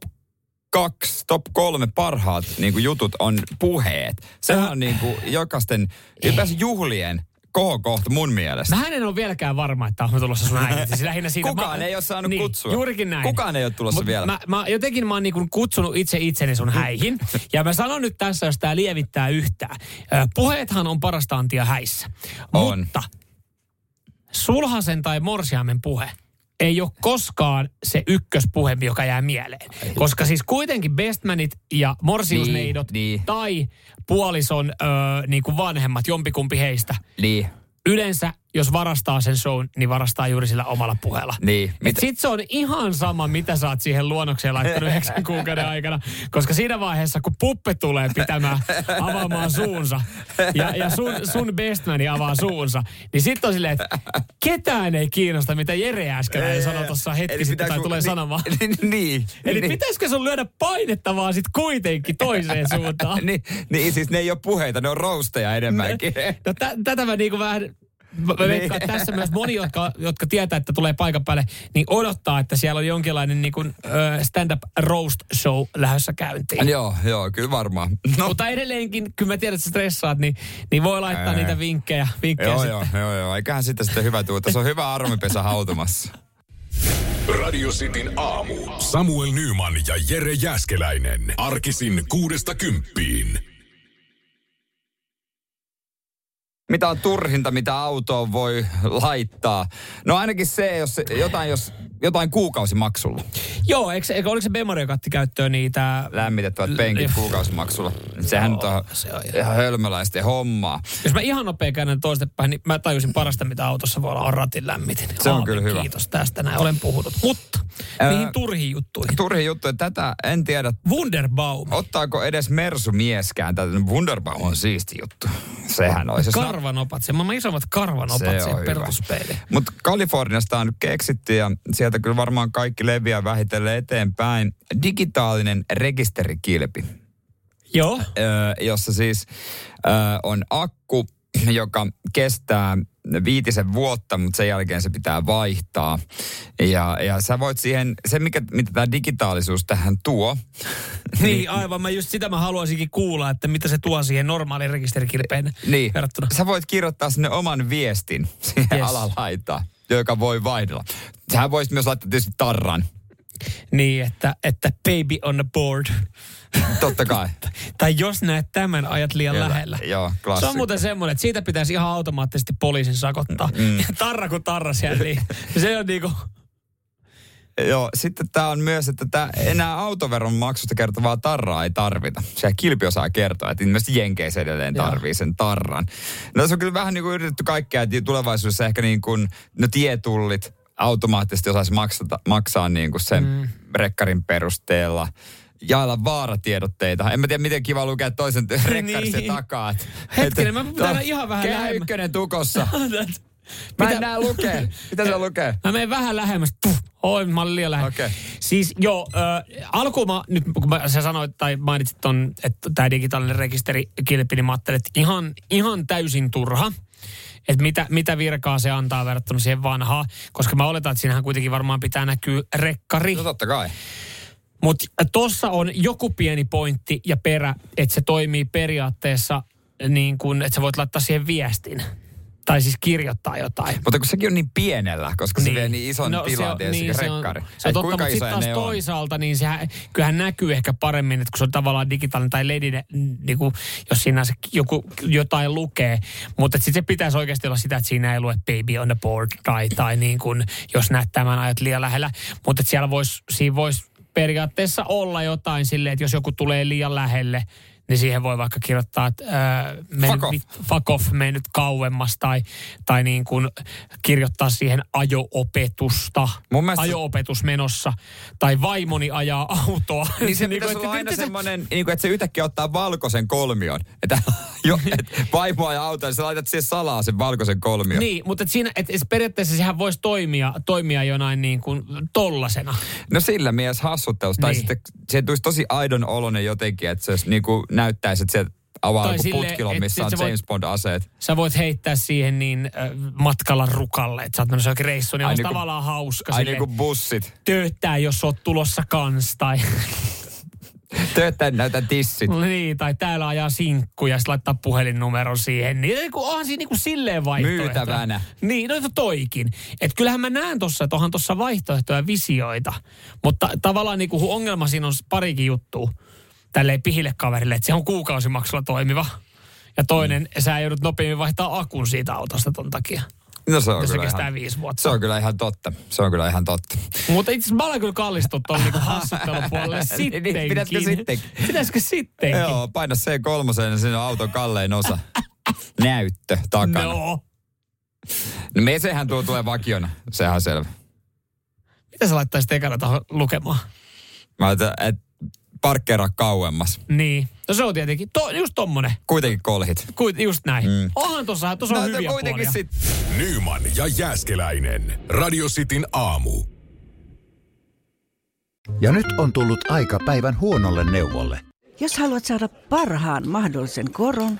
Speaker 2: kaksi, top kolme parhaat niin kuin jutut on puheet. Sehän on niin kuin jokaisten, ylipäänsä juhlien kohokohta mun mielestä.
Speaker 3: Mä en ole vieläkään varma, että on tulossa sun äiti. Siis lähinnä siinä,
Speaker 2: Kukaan
Speaker 3: mä,
Speaker 2: ei ole saanut
Speaker 3: niin,
Speaker 2: kutsua.
Speaker 3: Juurikin näin.
Speaker 2: Kukaan ei ole tulossa
Speaker 3: Mut
Speaker 2: vielä.
Speaker 3: Mä, mä, jotenkin mä oon niin kutsunut itse itseni sun häihin. Ja mä sanon nyt tässä, jos tää lievittää yhtään. Puheethan on parasta antia häissä.
Speaker 2: On.
Speaker 3: Mutta sulhasen tai morsiamen puhe ei ole koskaan se ykköspuhe, joka jää mieleen. Koska siis kuitenkin bestmanit ja morsiusneidot
Speaker 2: Niin, niin.
Speaker 3: tai puolison ö, niin kuin vanhemmat, jompikumpi heistä,
Speaker 2: Niin,
Speaker 3: yleensä, jos varastaa sen shown, niin varastaa juuri sillä omalla puheella.
Speaker 2: niin.
Speaker 3: Et
Speaker 2: Mitä,
Speaker 3: sit se on ihan sama, mitä sä oot siihen luonnokseen laittanut yhdeksän kuukauden aikana. Koska siinä vaiheessa, kun puppe tulee pitämään, avaamaan suunsa, ja, ja sun, sun bestmani avaa suunsa, niin sit on silleen, että ketään ei kiinnosta, mitä Jere äsken sanoi tuossa hetki sitten, tai
Speaker 2: sun-
Speaker 3: tulee
Speaker 2: niin,
Speaker 3: sanomaan.
Speaker 2: niin.
Speaker 3: Eli
Speaker 2: niin.
Speaker 3: pitäisikö sun lyödä painetta vaan sit kuitenkin toiseen suuntaan?
Speaker 2: niin, niin, siis ne ei ole puheita, ne on roasteja enemmänkin.
Speaker 3: No, tä, tätä mä niinku vähän... Mä mä veikkaan, että tässä myös moni, jotka, jotka tietää, että tulee paikan päälle, niin odottaa, että siellä on jonkinlainen niin kuin, stand-up roast show lähdössä käyntiin.
Speaker 2: joo, joo, kyllä varmaan. No,
Speaker 3: Mutta edelleenkin, kyllä mä tiedän, että sä stressaat, niin, niin voi laittaa
Speaker 2: Ää.
Speaker 3: niitä vinkkejä, vinkkejä
Speaker 2: joo,
Speaker 3: sitten.
Speaker 2: joo, joo, joo. Eiköhän sitten sitten hyvä tuu. Tässä on hyvä armipesä hautumassa.
Speaker 1: Radio Cityn aamu. Samuel Nyman ja Jere Jäskeläinen. Arkisin kuudesta kymppiin.
Speaker 2: Mitä on turhinta, mitä autoon voi laittaa? No ainakin se, jos jotain, jos, jotain kuukausimaksulla.
Speaker 3: Joo, eikö, eikö, oliko se Bemari, joka otti käyttöön niitä...
Speaker 2: Lämmitettävät penkit
Speaker 3: Joo.
Speaker 2: kuukausimaksulla. Sehän nyt on
Speaker 3: se on
Speaker 2: ihan hölmöläisten hommaa.
Speaker 3: Jos mä ihan nopea käännän toistepäin, niin mä tajusin parasta, mitä autossa voi olla, on ratin lämmitin.
Speaker 2: Se on
Speaker 3: Aamen
Speaker 2: kyllä hyvä.
Speaker 3: Kiitos tästä, näin olen puhunut. Mutta mihin turhiin juttuihin?
Speaker 2: Turhi juttu, että tätä en tiedä,
Speaker 3: Wunderbaum.
Speaker 2: ottaako edes Mersu mieskään tätä. Wunderbaum on siisti juttu. Sehän olisi. Jos
Speaker 3: Karvanopat, se maailman isommat karvanopat
Speaker 2: Se on
Speaker 3: siihen.
Speaker 2: Mutta Kaliforniasta on nyt keksitty ja sieltä kyllä varmaan kaikki leviää vähitellen eteenpäin. Digitaalinen rekisterikilpi,
Speaker 3: Joo.
Speaker 2: öö, jossa siis öö, on akku, joka kestää viitisen vuotta, mutta sen jälkeen se pitää vaihtaa. Ja, ja sä voit siihen, se mikä, mitä tämä digitaalisuus tähän tuo,
Speaker 3: Niin, aivan. Mä just sitä mä haluaisinkin kuulla, että mitä se tuo siihen normaaliin rekisterikilpeen
Speaker 2: niin,
Speaker 3: verrattuna.
Speaker 2: sä voit kirjoittaa sinne oman viestin siihen
Speaker 3: yes.
Speaker 2: alalaitaan, joka voi vaihdella. Sähän voisit myös laittaa tietysti tarran,
Speaker 3: Niin, että, että baby on the board.
Speaker 2: totta kai.
Speaker 3: tai jos näet tämän, ajat liian
Speaker 2: Kyllä,
Speaker 3: lähellä.
Speaker 2: Joo,
Speaker 3: Se
Speaker 2: klassikko.
Speaker 3: on muuten semmoinen, että siitä pitäisi ihan automaattisesti poliisin sakottaa. Mm. tarra kuin tarra siellä. Niin. Se on niinku,
Speaker 2: Joo, sitten tämä on myös, että tää, enää autoveron maksusta kertovaa tarraa ei tarvita. Se kilpi osaa kertoa, että ilmeisesti Jenkeissä edelleen tarvii sen tarran. No se on kyllä vähän niin kuin yritetty kaikkea, että tulevaisuudessa ehkä niin kuin, no tietullit automaattisesti osaisi maksata, maksaa niin kuin sen mm. rekkarin perusteella. Jaella vaaratiedotteita. En mä tiedä, miten kiva lukea toisen rekkarisen
Speaker 3: Niin.
Speaker 2: takaa.
Speaker 3: Hetkinen, mä pitää ihan vähän
Speaker 2: Kehä ykkönen tukossa. Mä
Speaker 3: Mitä-
Speaker 2: en näe lukee. Mitä se lukee?
Speaker 3: Mä menen vähän lähemmäs. Puh, oi, mä olin liian lähellä.
Speaker 2: Okei.
Speaker 3: Siis joo, äh, alkuun mä, nyt kun mä, sä sanoit tai mainitsit ton, että tämä digitaalinen rekisterikilpi, niin mä ajattelin, että ihan, ihan täysin turha. että mitä, mitä virkaa se antaa verrattuna siihen vanhaan. Koska mä oletan, että siinähän kuitenkin varmaan pitää näkyä rekkari.
Speaker 2: No totta kai.
Speaker 3: Mutta tuossa on joku pieni pointti ja perä, että se toimii periaatteessa niin kuin, että sä voit laittaa siihen viestin. Tai siis kirjoittaa jotain.
Speaker 2: Mutta kun sekin on niin pienellä, koska niin. se vie niin ison
Speaker 3: No, se
Speaker 2: tilan
Speaker 3: on-
Speaker 2: tietysti
Speaker 3: niin,
Speaker 2: niin,
Speaker 3: se on-
Speaker 2: rekkari.
Speaker 3: Se on totta,
Speaker 2: kuinka
Speaker 3: mutta sitten taas
Speaker 2: on?
Speaker 3: toisaalta, niin sehän, kyllähän näkyy ehkä paremmin, että kun se on tavallaan digitaalinen tai LED, niin kuin, jos siinä se joku, jotain lukee. Mutta sitten se pitäisi oikeasti olla sitä, että siinä ei lue baby on the board tai, tai niin kuin, jos näet tämän ajat liian lähellä. Mutta siellä vois, siinä voisi periaatteessa olla jotain silleen, että jos joku tulee liian lähelle, niin siihen voi vaikka kirjoittaa, että ää, men,
Speaker 2: Fuck off.
Speaker 3: fuck off, mene nyt kauemmas, tai, tai niin kuin kirjoittaa siihen ajo-opetusta,
Speaker 2: Mun mielestä-
Speaker 3: ajo-opetus menossa, tai vaimoni ajaa autoa.
Speaker 2: Niin se
Speaker 3: Niin
Speaker 2: pitäisi olla aina semmoinen, niin kuin, että se yhtäkkiä ottaa valkoisen kolmion. Että jo, et vaimoa ja autoa, niin sä laitat siihen salaa sen valkoisen kolmion.
Speaker 3: Niin, mutta et siinä, et, et periaatteessa sehän voisi toimia, toimia jonain niin kuin tollasena.
Speaker 2: No sillä mies hassuttelusta. Tai
Speaker 3: Niin.
Speaker 2: sitten se tulisi tosi aidon oloinen jotenkin, että se olisi niin kuin näyttäisi, että se avaa
Speaker 3: Tai
Speaker 2: joku
Speaker 3: silleen,
Speaker 2: putkilon,
Speaker 3: et
Speaker 2: missä on
Speaker 3: sä voit-
Speaker 2: James Bond-aseet.
Speaker 3: Sä voit heittää siihen niin äh, matkalla rukalle, että sä oot menossa johonkin reissuun, niin on
Speaker 2: niinku-
Speaker 3: tavallaan hauska
Speaker 2: Ai niin kuin bussit.
Speaker 3: tööttää, jos oot tulossa kans, tai,
Speaker 2: Tööttäen näytän tissit.
Speaker 3: niin, tai täällä ajaa sinkku ja sitten laittaa puhelinnumeron siihen. Niin onhan siinä niin kuin silleen vaihtoehto.
Speaker 2: Myytävänä.
Speaker 3: Niin, no toikin. Että kyllähän mä näen tossa, että onhan tossa vaihtoehtoja ja visioita. Mutta tavallaan niin kuin ongelma siinä on parikin juttua tälleen pihille kaverille, että se on kuukausimaksulla toimiva. Ja toinen, mm. sä joudut nopeammin vaihtaa akun siitä autosta ton takia.
Speaker 2: No se on
Speaker 3: Ja se
Speaker 2: kyllä ihan,
Speaker 3: viisi vuotta.
Speaker 2: Se on kyllä ihan totta. Se on kyllä ihan totta.
Speaker 3: Mutta itse asiassa mä olen kyllä kallistunut tuolla niinku hassuttelupuolelle
Speaker 2: Niin,
Speaker 3: sittenkin.
Speaker 2: pitäisikö sittenkin?
Speaker 3: Pitäisikö sittenkin?
Speaker 2: Joo, paina C3 ja siinä on auton kallein osa. Näyttö takana.
Speaker 3: No.
Speaker 2: No me sehän tuo tulee vakiona, sehän on selvä.
Speaker 3: Mitä sä laittaisit ekana tuohon lukemaan?
Speaker 2: Mä että parkkeera kauemmas.
Speaker 3: Niin. No se on tietenkin, to, just tommonen.
Speaker 2: Kuitenkin kolhit.
Speaker 3: Kuit, just näin.
Speaker 2: Mm.
Speaker 3: Onhan tossa, tossa on
Speaker 2: No,
Speaker 3: hyviä
Speaker 2: kuitenkin
Speaker 3: puolia.
Speaker 2: sit-
Speaker 1: Nyman ja Jääskeläinen. Radio Cityn aamu.
Speaker 7: Ja nyt on tullut aika päivän huonolle neuvolle.
Speaker 9: Jos haluat saada parhaan mahdollisen koron,